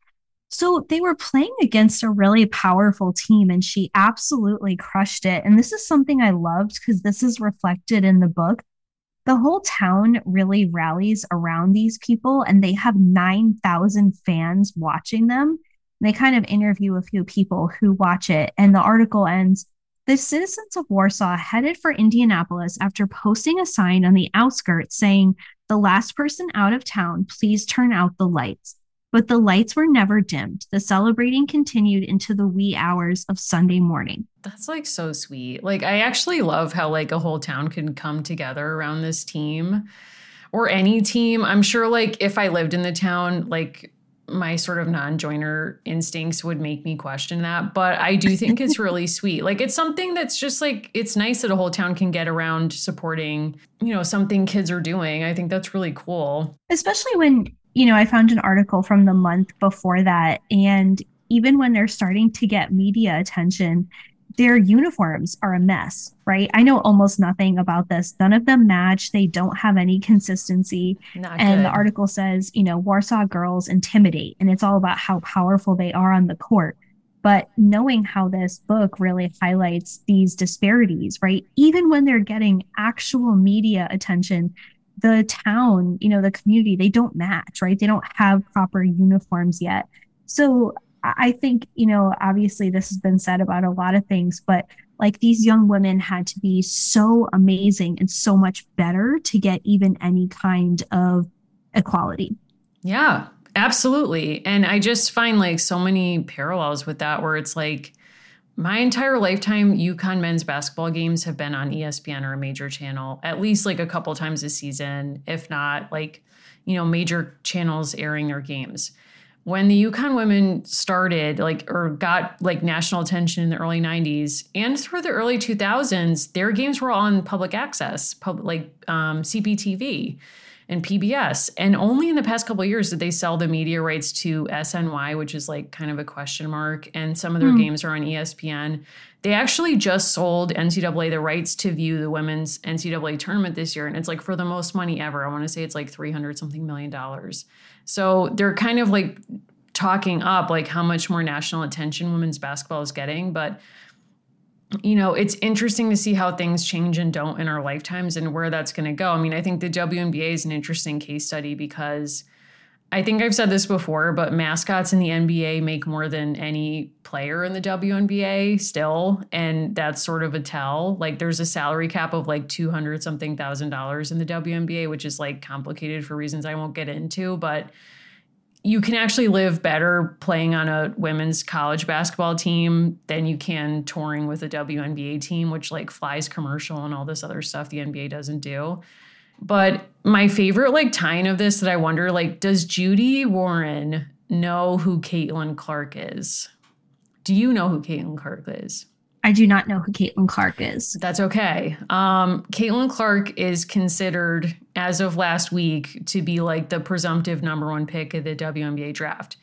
So they were playing against a really powerful team, and she absolutely crushed it. And this is something I loved because this is reflected in the book. The whole town really rallies around these people, and they have 9,000 fans watching them. They kind of interview a few people who watch it, and the article ends the citizens of Warsaw headed for Indianapolis after posting a sign on the outskirts saying, The last person out of town, please turn out the lights. But the lights were never dimmed. The celebrating continued into the wee hours of Sunday morning. That's like so sweet. Like I actually love how like a whole town can come together around this team or any team. I'm sure like if I lived in the town, like my sort of non-joiner instincts would make me question that, but I do think it's really sweet. Like it's something that's just like it's nice that a whole town can get around supporting, you know, something kids are doing. I think that's really cool. Especially when, you know, I found an article from the month before that. And even when they're starting to get media attention, their uniforms are a mess, right? I know almost nothing about this. None of them match. They don't have any consistency. Not and the article says, you know, Warsaw girls intimidate, and it's all about how powerful they are on the court. But knowing how this book really highlights these disparities, right? Even when they're getting actual media attention, the town, you know, the community, they don't match, right? They don't have proper uniforms yet. So I think, you know, obviously this has been said about a lot of things, but like these young women had to be so amazing and so much better to get even any kind of equality. Yeah, absolutely. And I just find like so many parallels with that where it's like my entire lifetime, UConn men's basketball games have been on ESPN or a major channel at least like a couple times a season, if not like, you know, major channels airing their games. When the UConn women started, like, or got like national attention in the early 90s and through the early 2000s, their games were on public access, pub, like um, CPTV and PBS. And only in the past couple of years did they sell the media rights to SNY, which is like kind of a question mark. And some of their hmm. games are on ESPN. They actually just sold NCAA the rights to view the women's NCAA tournament this year. And it's like for the most money ever. I want to say it's like 300 something million dollars. So they're kind of like talking up like how much more national attention women's basketball is getting. But you know, it's interesting to see how things change and don't in our lifetimes and where that's going to go. I mean, I think the WNBA is an interesting case study because I think I've said this before, but mascots in the NBA make more than any player in the WNBA still. And that's sort of a tell. Like, there's a salary cap of like 200 something thousand dollars in the WNBA, which is like complicated for reasons I won't get into. But you can actually live better playing on a women's college basketball team than you can touring with a WNBA team, which like flies commercial and all this other stuff the NBA doesn't do. But my favorite like tie-in of this that I wonder like, does Judy Warren know who Caitlin Clark is? Do you know who Caitlin Clark is? I do not know who Caitlin Clark is. That's okay. Um, Caitlin Clark is considered, as of last week, to be like the presumptive number one pick of the WNBA draft.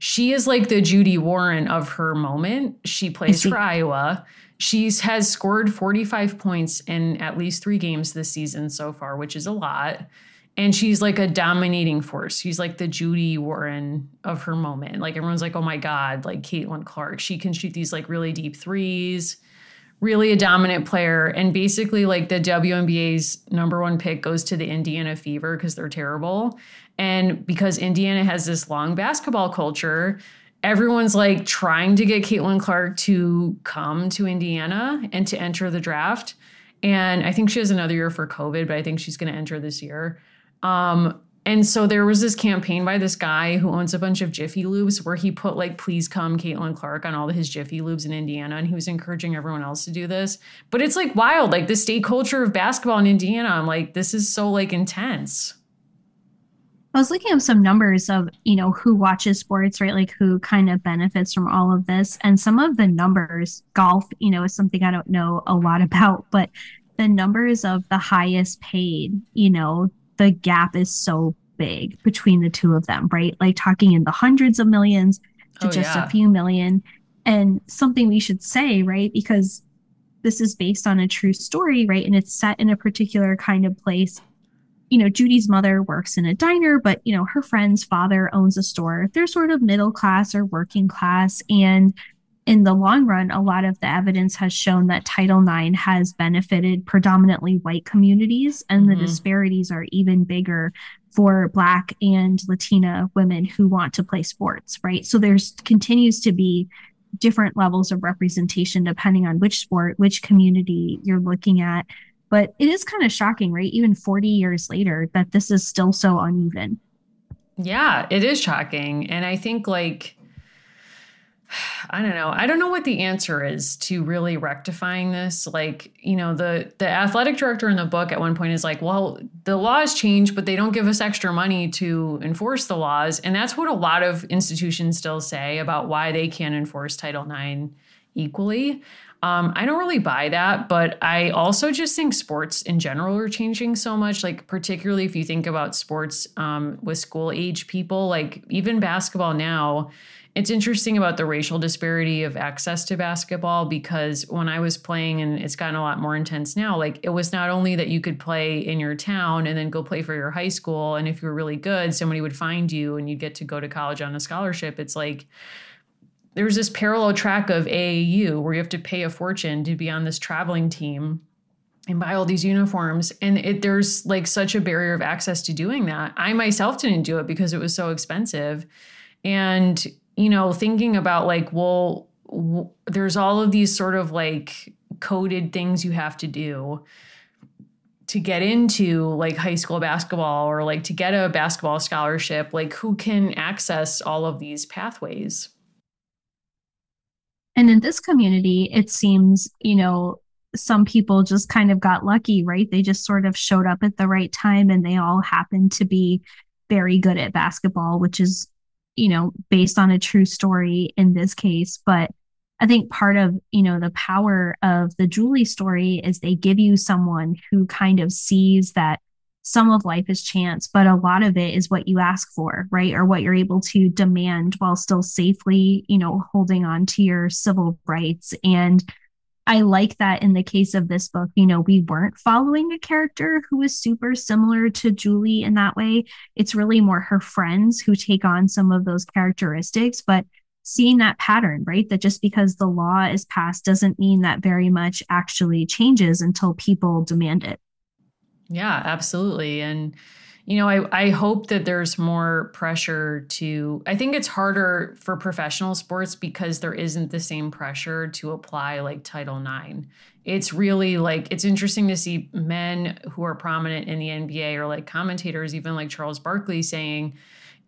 She is like the Judy Warren of her moment. She plays for Iowa. She's has scored 45 points in at least three games this season so far, which is a lot. And she's like a dominating force. She's like the Judy Warren of her moment. Like everyone's like, oh my God, like Caitlin Clark. She can shoot these like really deep threes really a dominant player. And basically, like the WNBA's number one pick goes to the Indiana Fever because they're terrible. And because Indiana has this long basketball culture, everyone's like trying to get Caitlin Clark to come to Indiana and to enter the draft. And I think she has another year for COVID, but I think she's going to enter this year. Um, And so there was this campaign by this guy who owns a bunch of Jiffy Lubes where he put like "Please come, Caitlin Clark" on all of his Jiffy Lubes in Indiana, and he was encouraging everyone else to do this. But it's like wild, like the state culture of basketball in Indiana. I'm like, this is so like intense. I was looking up some numbers of, you know, who watches sports, right? Like who kind of benefits from all of this. And some of the numbers, golf, you know, is something I don't know a lot about, but the numbers of the highest paid, you know, the gap is so big between the two of them, right? Like talking in the hundreds of millions to Oh, just yeah. a few million. And something we should say, right? Because this is based on a true story, right? And it's set in a particular kind of place. You know, Judy's mother works in a diner, but, you know, her friend's father owns a store. They're sort of middle class or working class. And in the long run, a lot of the evidence has shown that Title IX has benefited predominantly white communities, and the Mhm. disparities are even bigger for Black and Latina women who want to play sports, right? So there's continues to be different levels of representation depending on which sport, which community you're looking at. But it is kind of shocking, right? Even 40 years later, that this is still so uneven. Yeah, it is shocking. And I think like I don't know. I don't know what the answer is to really rectifying this. Like, you know, the the athletic director in the book at one point is like, "Well, the laws change, but they don't give us extra money to enforce the laws." And that's what a lot of institutions still say about why they can't enforce Title IX equally. Um, I don't really buy that, but I also just think sports in general are changing so much. Like, particularly if you think about sports um, with school age people, like even basketball now, it's interesting about the racial disparity of access to basketball because when I was playing, and it's gotten a lot more intense now, like it was not only that you could play in your town and then go play for your high school. And if you were really good, somebody would find you and you'd get to go to college on a scholarship. It's like, there's this parallel track of AAU where you have to pay a fortune to be on this traveling team and buy all these uniforms and it there's like such a barrier of access to doing that i myself didn't do it because it was so expensive and you know thinking about like well w- there's all of these sort of like coded things you have to do to get into like high school basketball or like to get a basketball scholarship like who can access all of these pathways And in this community, it seems, you know, some people just kind of got lucky, right? They just sort of showed up at the right time and they all happened to be very good at basketball, which is, you know, based on a true story in this case. But I think part of, you know, the power of the Julie story is they give you someone who kind of sees that some of life is chance, but a lot of it is what you ask for, right? Or what you're able to demand while still safely, you know, holding on to your civil rights. And I like that in the case of this book, you know, we weren't following a character who was super similar to Julie in that way. It's really more her friends who take on some of those characteristics, but seeing that pattern, right? That just because the law is passed doesn't mean that very much actually changes until people demand it. Yeah, absolutely. And, you know, I, I hope that there's more pressure to, I think it's harder for professional sports because there isn't the same pressure to apply like Title IX. It's really like, it's interesting to see men who are prominent in the NBA or like commentators, even like Charles Barkley saying,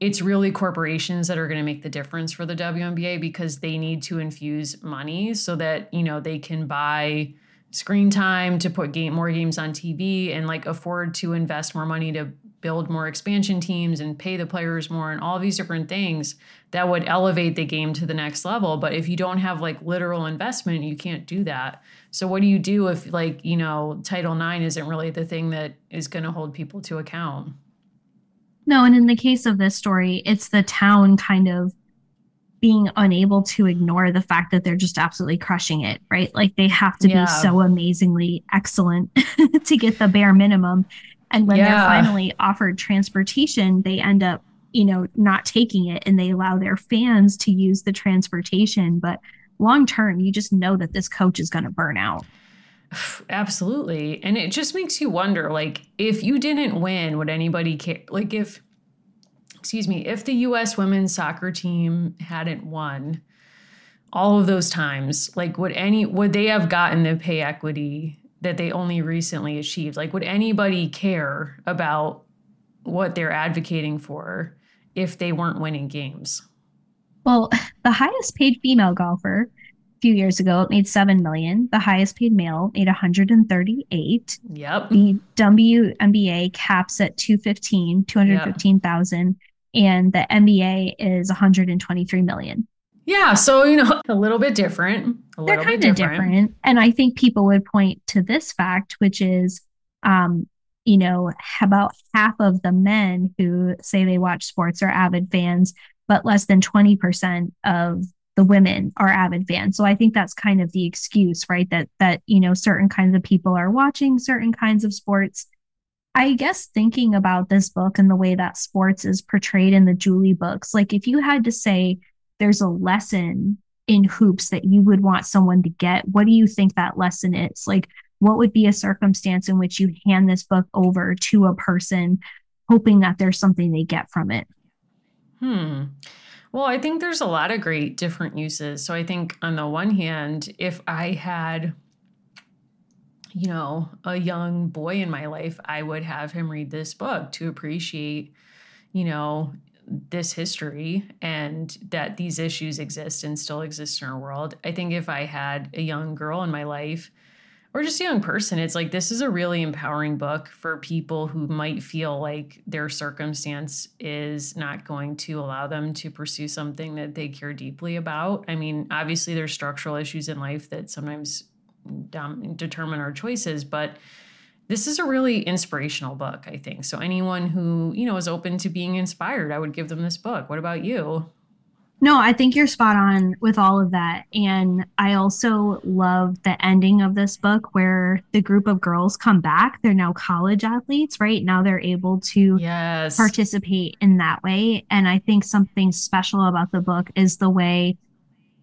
it's really corporations that are going to make the difference for the WNBA because they need to infuse money so that, you know, they can buy screen time to put game more games on TV and like afford to invest more money to build more expansion teams and pay the players more and all these different things that would elevate the game to the next level but if you don't have like literal investment you can't do that so what do you do if like you know title ix isn't really the thing that is going to hold people to account No, and in the case of this story, it's the town kind of being unable to ignore the fact that they're just absolutely crushing it, right? Like they have to Yeah. be so amazingly excellent to get the bare minimum. And when Yeah. they're finally offered transportation, they end up, you know, not taking it and they allow their fans to use the transportation. But long term, you just know that this coach is going to burn out. Absolutely. And it just makes you wonder like if you didn't win, would anybody care? Like if excuse me, if the US women's soccer team hadn't won all of those times, like would any would they have gotten the pay equity that they only recently achieved? Like would anybody care about what they're advocating for if they weren't winning games. Well, the highest paid female golfer a few years ago made 7 million. The highest paid male made 138. Yep. The WNBA caps at 215, 215,000 and the NBA is 123 million. Yeah, so you know, a little bit different. A They're little kind bit of different. different. And I think people would point to this fact, which is, um, you know, about half of the men who say they watch sports are avid fans, but less than 20% of the women are avid fans. So I think that's kind of the excuse, right? That that, you know, certain kinds of people are watching certain kinds of sports. I guess thinking about this book and the way that sports is portrayed in the Julie books, like if you had to say there's a lesson in hoops that you would want someone to get, what do you think that lesson is? Like, what would be a circumstance in which you hand this book over to a person, hoping that there's something they get from it? Hmm. Well, I think there's a lot of great different uses. So I think on the one hand, if I had, you know, a young boy in my life, I would have him read this book to appreciate, you know, this history and that these issues exist and still exist in our world. I think if I had a young girl in my life, or just a young person, it's like this is a really empowering book for people who might feel like their circumstance is not going to allow them to pursue something that they care deeply about. I mean, obviously, there's structural issues in life that sometimes dom- determine our choices, but this is a really inspirational book, I think. So, anyone who, you know, is open to being inspired, I would give them this book. What about you? No, I think you're spot on with all of that. And I also love the ending of this book where the group of girls come back. They're now college athletes, right? Now they're able to yes. participate in that way. And I think something special about the book is the way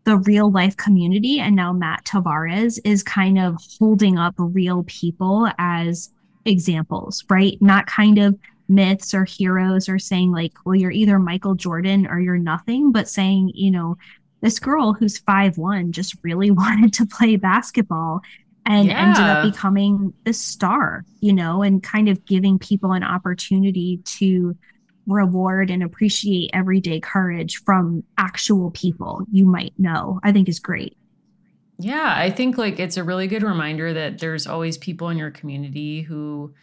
the real life community and now Matt Tavares is kind of holding up real people as examples, right? Not kind of myths or heroes or saying like well you're either michael jordan or you're nothing but saying you know this girl who's five one just really wanted to play basketball and Yeah. ended up becoming this star you know and kind of giving people an opportunity to reward and appreciate everyday courage from actual people you might know i think is great Yeah, I think like it's a really good reminder that there's always people in your community who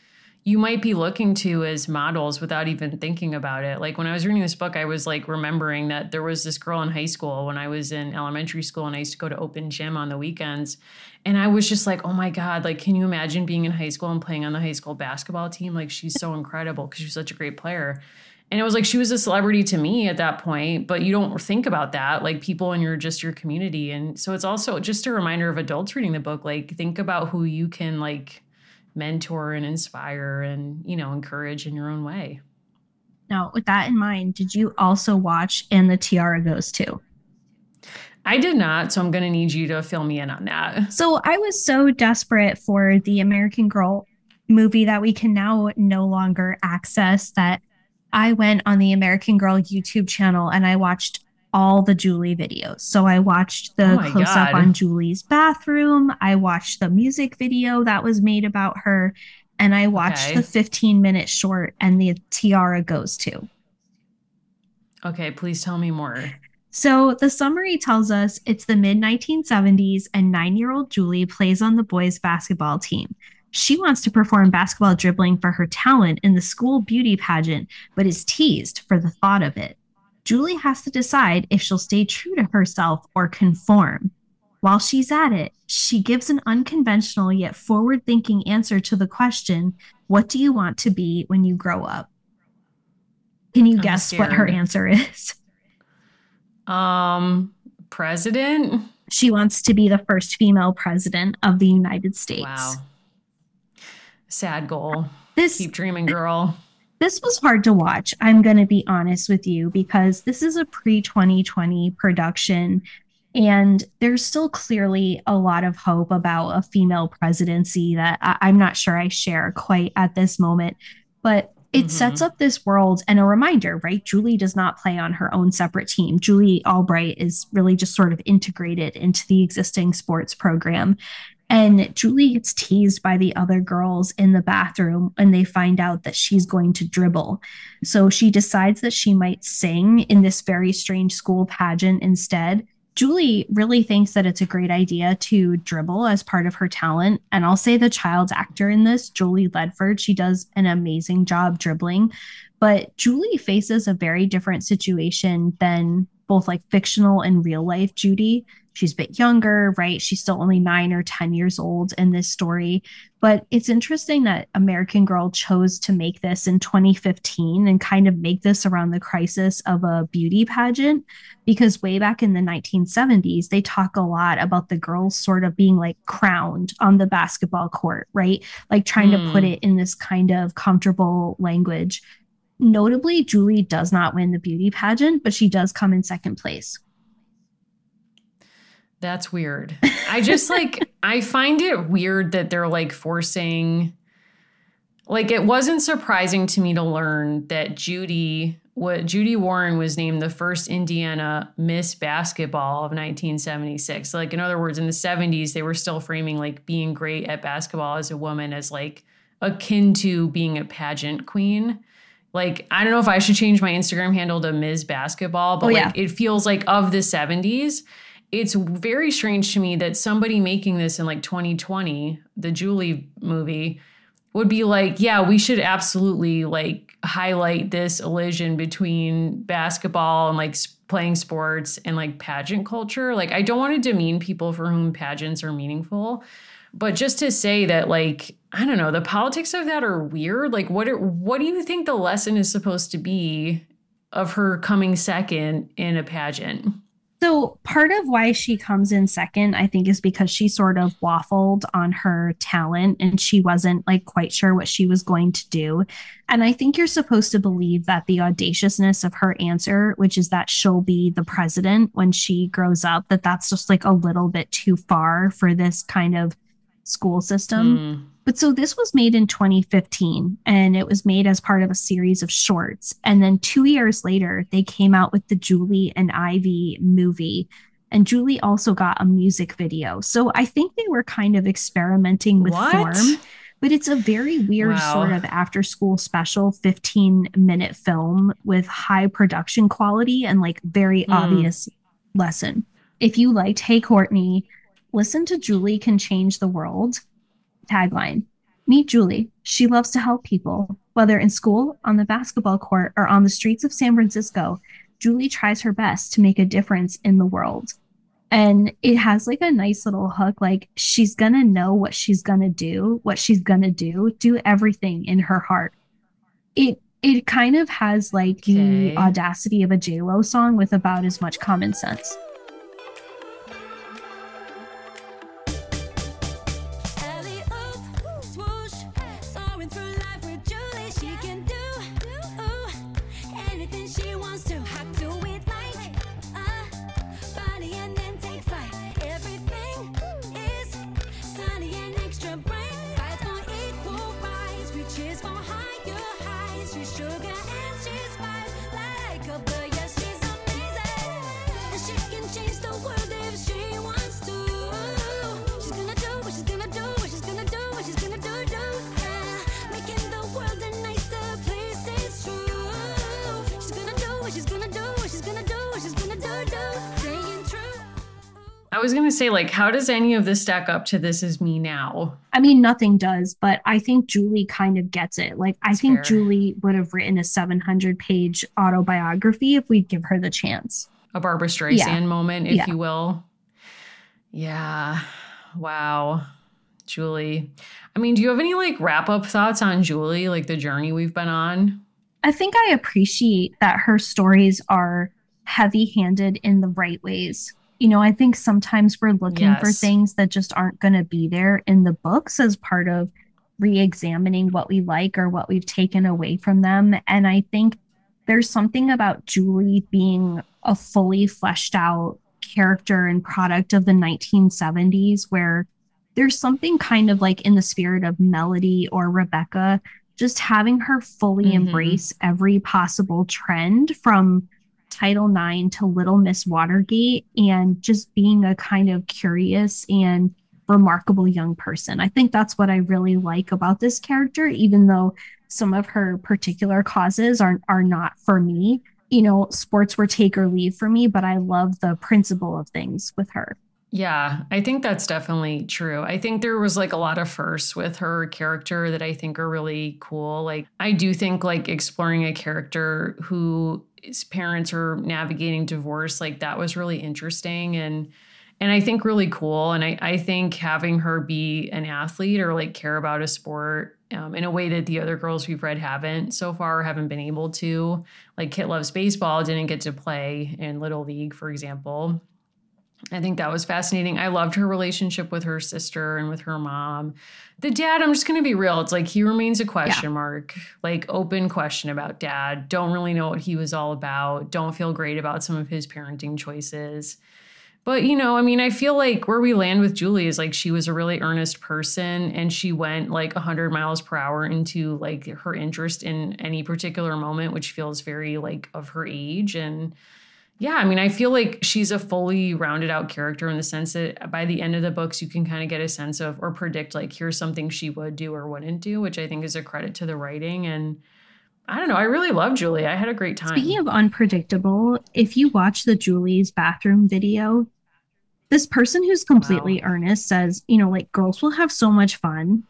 you might be looking to as models without even thinking about it. Like when I was reading this book, I was like remembering that there was this girl in high school when I was in elementary school and I used to go to open gym on the weekends. And I was just like, oh my God, like, can you imagine being in high school and playing on the high school basketball team? Like, she's so incredible because she's such a great player. And it was like she was a celebrity to me at that point, but you don't think about that, like people in your just your community. And so it's also just a reminder of adults reading the book, like think about who you can like mentor and inspire and, you know, encourage in your own way. now with that in mind did you also watch and the tiara goes Too? I did not, so I'm going to need you to fill me in on that. So I was so desperate for the American Girl movie that we can now no longer access that I went on the American Girl YouTube channel and I watched all the Julie videos. So I watched the Oh close up on Julie's bathroom, I watched the music video that was made about her, and I watched Okay. the 15 minute short and the tiara goes to. Okay, please tell me more. So the summary tells us it's the mid 1970s, and nine year old Julie plays on the boys' basketball team. She wants to perform basketball dribbling for her talent in the school beauty pageant, but is teased for the thought of it. Julie has to decide if she'll stay true to herself or conform. While she's at it, she gives an unconventional yet forward thinking answer to the question What do you want to be when you grow up? Can you I'm guess what her answer is? Um, president? She wants to be the first female president of the United States. Wow. Sad goal. This Keep dreaming, girl. this was hard to watch. I'm going to be honest with you because this is a pre-2020 production and there's still clearly a lot of hope about a female presidency that I- I'm not sure I share quite at this moment. But it Mhm. sets up this world and a reminder, right? Julie does not play on her own separate team. Julie Albright is really just sort of integrated into the existing sports program. And Julie gets teased by the other girls in the bathroom and they find out that she's going to dribble. So she decides that she might sing in this very strange school pageant instead. Julie really thinks that it's a great idea to dribble as part of her talent. And I'll say the child actor in this, Julie Ledford, she does an amazing job dribbling. But Julie faces a very different situation than both like fictional and real life Judy she's a bit younger, right? She's still only nine or 10 years old in this story. But it's interesting that American Girl chose to make this in 2015 and kind of make this around the crisis of a beauty pageant, because way back in the 1970s, they talk a lot about the girls sort of being like crowned on the basketball court, right? Like trying mm. to put hmm. it in this kind of comfortable language. Notably, Julie does not win the beauty pageant, but she does come in second place. That's weird. I just like I find it weird that they're like forcing like it wasn't surprising to me to learn that Judy what Judy Warren was named the first Indiana Miss Basketball of 1976. Like in other words, in the 70s they were still framing like being great at basketball as a woman as like akin to being a pageant queen. Like I don't know if I should change my Instagram handle to Ms. Basketball, but oh, yeah. like it feels like of the 70s it's very strange to me that somebody making this in like 2020, the Julie movie, would be like, yeah, we should absolutely like highlight this elision between basketball and like playing sports and like pageant culture. Like, I don't want to demean people for whom pageants are meaningful, but just to say that, like, I don't know, the politics of that are weird. Like, what are, what do you think the lesson is supposed to be of her coming second in a pageant? So, part of why she comes in second, I think, is because she sort of waffled on her talent and she wasn't like quite sure what she was going to do. And I think you're supposed to believe that the audaciousness of her answer, which is that she'll be the president when she grows up, that that's just like a little bit too far for this kind of school system. Mm. But so this was made in 2015 and it was made as part of a series of shorts. And then two years later, they came out with the Julie and Ivy movie. And Julie also got a music video. So I think they were kind of experimenting with what? form. But it's a very weird wow. sort of after school special 15 minute film with high production quality and like very mm. obvious lesson. If you liked Hey Courtney, listen to Julie Can Change the World Tagline Meet Julie. She loves to help people, whether in school, on the basketball court, or on the streets of San Francisco. Julie tries her best to make a difference in the world. And it has like a nice little hook like she's going to know what she's going to do, what she's going to do, do everything in her heart. It it kind of has like okay. the audacity of a J-Lo song with about as much common sense. Was going to say, like, how does any of this stack up to This Is Me Now? I mean, nothing does, but I think Julie kind of gets it. Like, That's I think fair. Julie would have written a 700 page autobiography if we'd give her the chance. A Barbra Streisand yeah. moment, if yeah. you will. Yeah. Wow. Julie. I mean, do you have any like wrap up thoughts on Julie, like the journey we've been on? I think I appreciate that her stories are heavy handed in the right ways you know, I think sometimes we're looking yes. for things that just aren't going to be there in the books as part of re examining what we like or what we've taken away from them. And I think there's something about Julie being a fully fleshed out character and product of the 1970s where there's something kind of like in the spirit of Melody or Rebecca, just having her fully mm-hmm. embrace every possible trend from Title IX to Little Miss Watergate and just being a kind of curious and remarkable young person. I think that's what I really like about this character, even though some of her particular causes are are not for me. You know, sports were take or leave for me, but I love the principle of things with her. Yeah, I think that's definitely true. I think there was like a lot of firsts with her character that I think are really cool. Like, I do think like exploring a character whose parents are navigating divorce, like that was really interesting and and I think really cool. And I, I think having her be an athlete or like care about a sport um, in a way that the other girls we've read haven't so far haven't been able to. Like Kit loves baseball, didn't get to play in Little League, for example. I think that was fascinating. I loved her relationship with her sister and with her mom. The dad, I'm just going to be real. It's like he remains a question yeah. mark, like open question about dad. Don't really know what he was all about. Don't feel great about some of his parenting choices. But, you know, I mean, I feel like where we land with Julie is like she was a really earnest person and she went like 100 miles per hour into like her interest in any particular moment, which feels very like of her age. And, yeah, I mean, I feel like she's a fully rounded out character in the sense that by the end of the books, you can kind of get a sense of or predict, like, here's something she would do or wouldn't do, which I think is a credit to the writing. And I don't know, I really love Julie. I had a great time. Speaking of unpredictable, if you watch the Julie's bathroom video, this person who's completely wow. earnest says, you know, like girls will have so much fun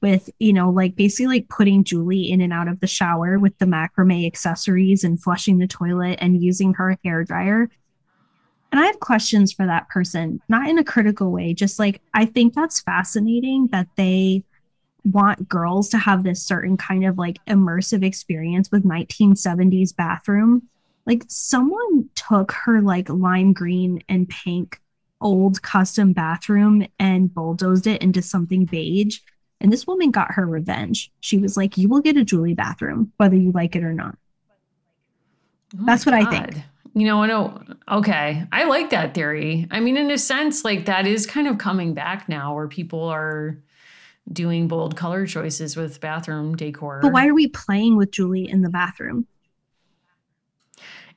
with, you know, like basically like putting Julie in and out of the shower with the macrame accessories and flushing the toilet and using her hair dryer. And I have questions for that person, not in a critical way, just like I think that's fascinating that they want girls to have this certain kind of like immersive experience with 1970s bathroom. Like someone took her like lime green and pink old custom bathroom and bulldozed it into something beige and this woman got her revenge. She was like, You will get a Julie bathroom, whether you like it or not. Oh That's what God. I think. You know, no, okay. I like that theory. I mean, in a sense, like that is kind of coming back now where people are doing bold color choices with bathroom decor. But why are we playing with Julie in the bathroom?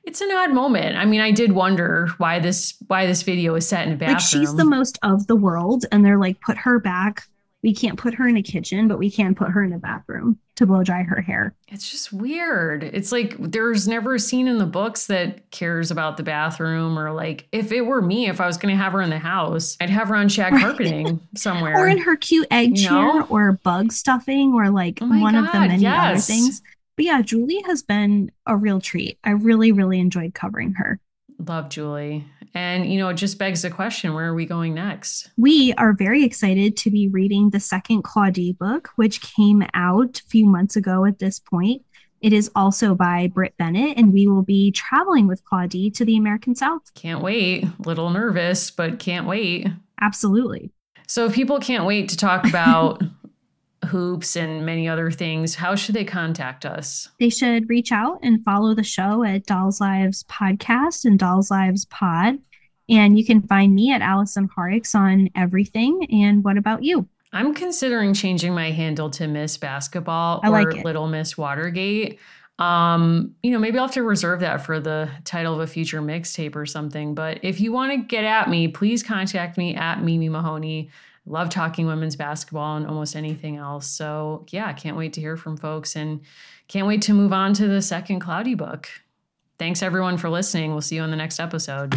It's an odd moment. I mean, I did wonder why this why this video is set in a bathroom. Like she's the most of the world, and they're like, put her back we can't put her in a kitchen, but we can put her in a bathroom to blow dry her hair. It's just weird. It's like there's never a scene in the books that cares about the bathroom or like if it were me, if I was going to have her in the house, I'd have her on shag carpeting somewhere. Or in her cute egg you chair know? or bug stuffing or like oh one God, of the many yes. other things. But yeah, Julie has been a real treat. I really, really enjoyed covering her. Love Julie. And, you know, it just begs the question where are we going next? We are very excited to be reading the second Claudie book, which came out a few months ago at this point. It is also by Brit Bennett, and we will be traveling with Claudie to the American South. Can't wait. Little nervous, but can't wait. Absolutely. So, if people can't wait to talk about hoops and many other things, how should they contact us? They should reach out and follow the show at Dolls Lives Podcast and Dolls Lives Pod. And you can find me at Allison Horrocks on everything. And what about you? I'm considering changing my handle to Miss Basketball I or like Little Miss Watergate. Um, you know, maybe I'll have to reserve that for the title of a future mixtape or something. But if you want to get at me, please contact me at Mimi Mahoney love talking women's basketball and almost anything else. So, yeah, can't wait to hear from folks and can't wait to move on to the second Claudie book. Thanks everyone for listening. We'll see you on the next episode.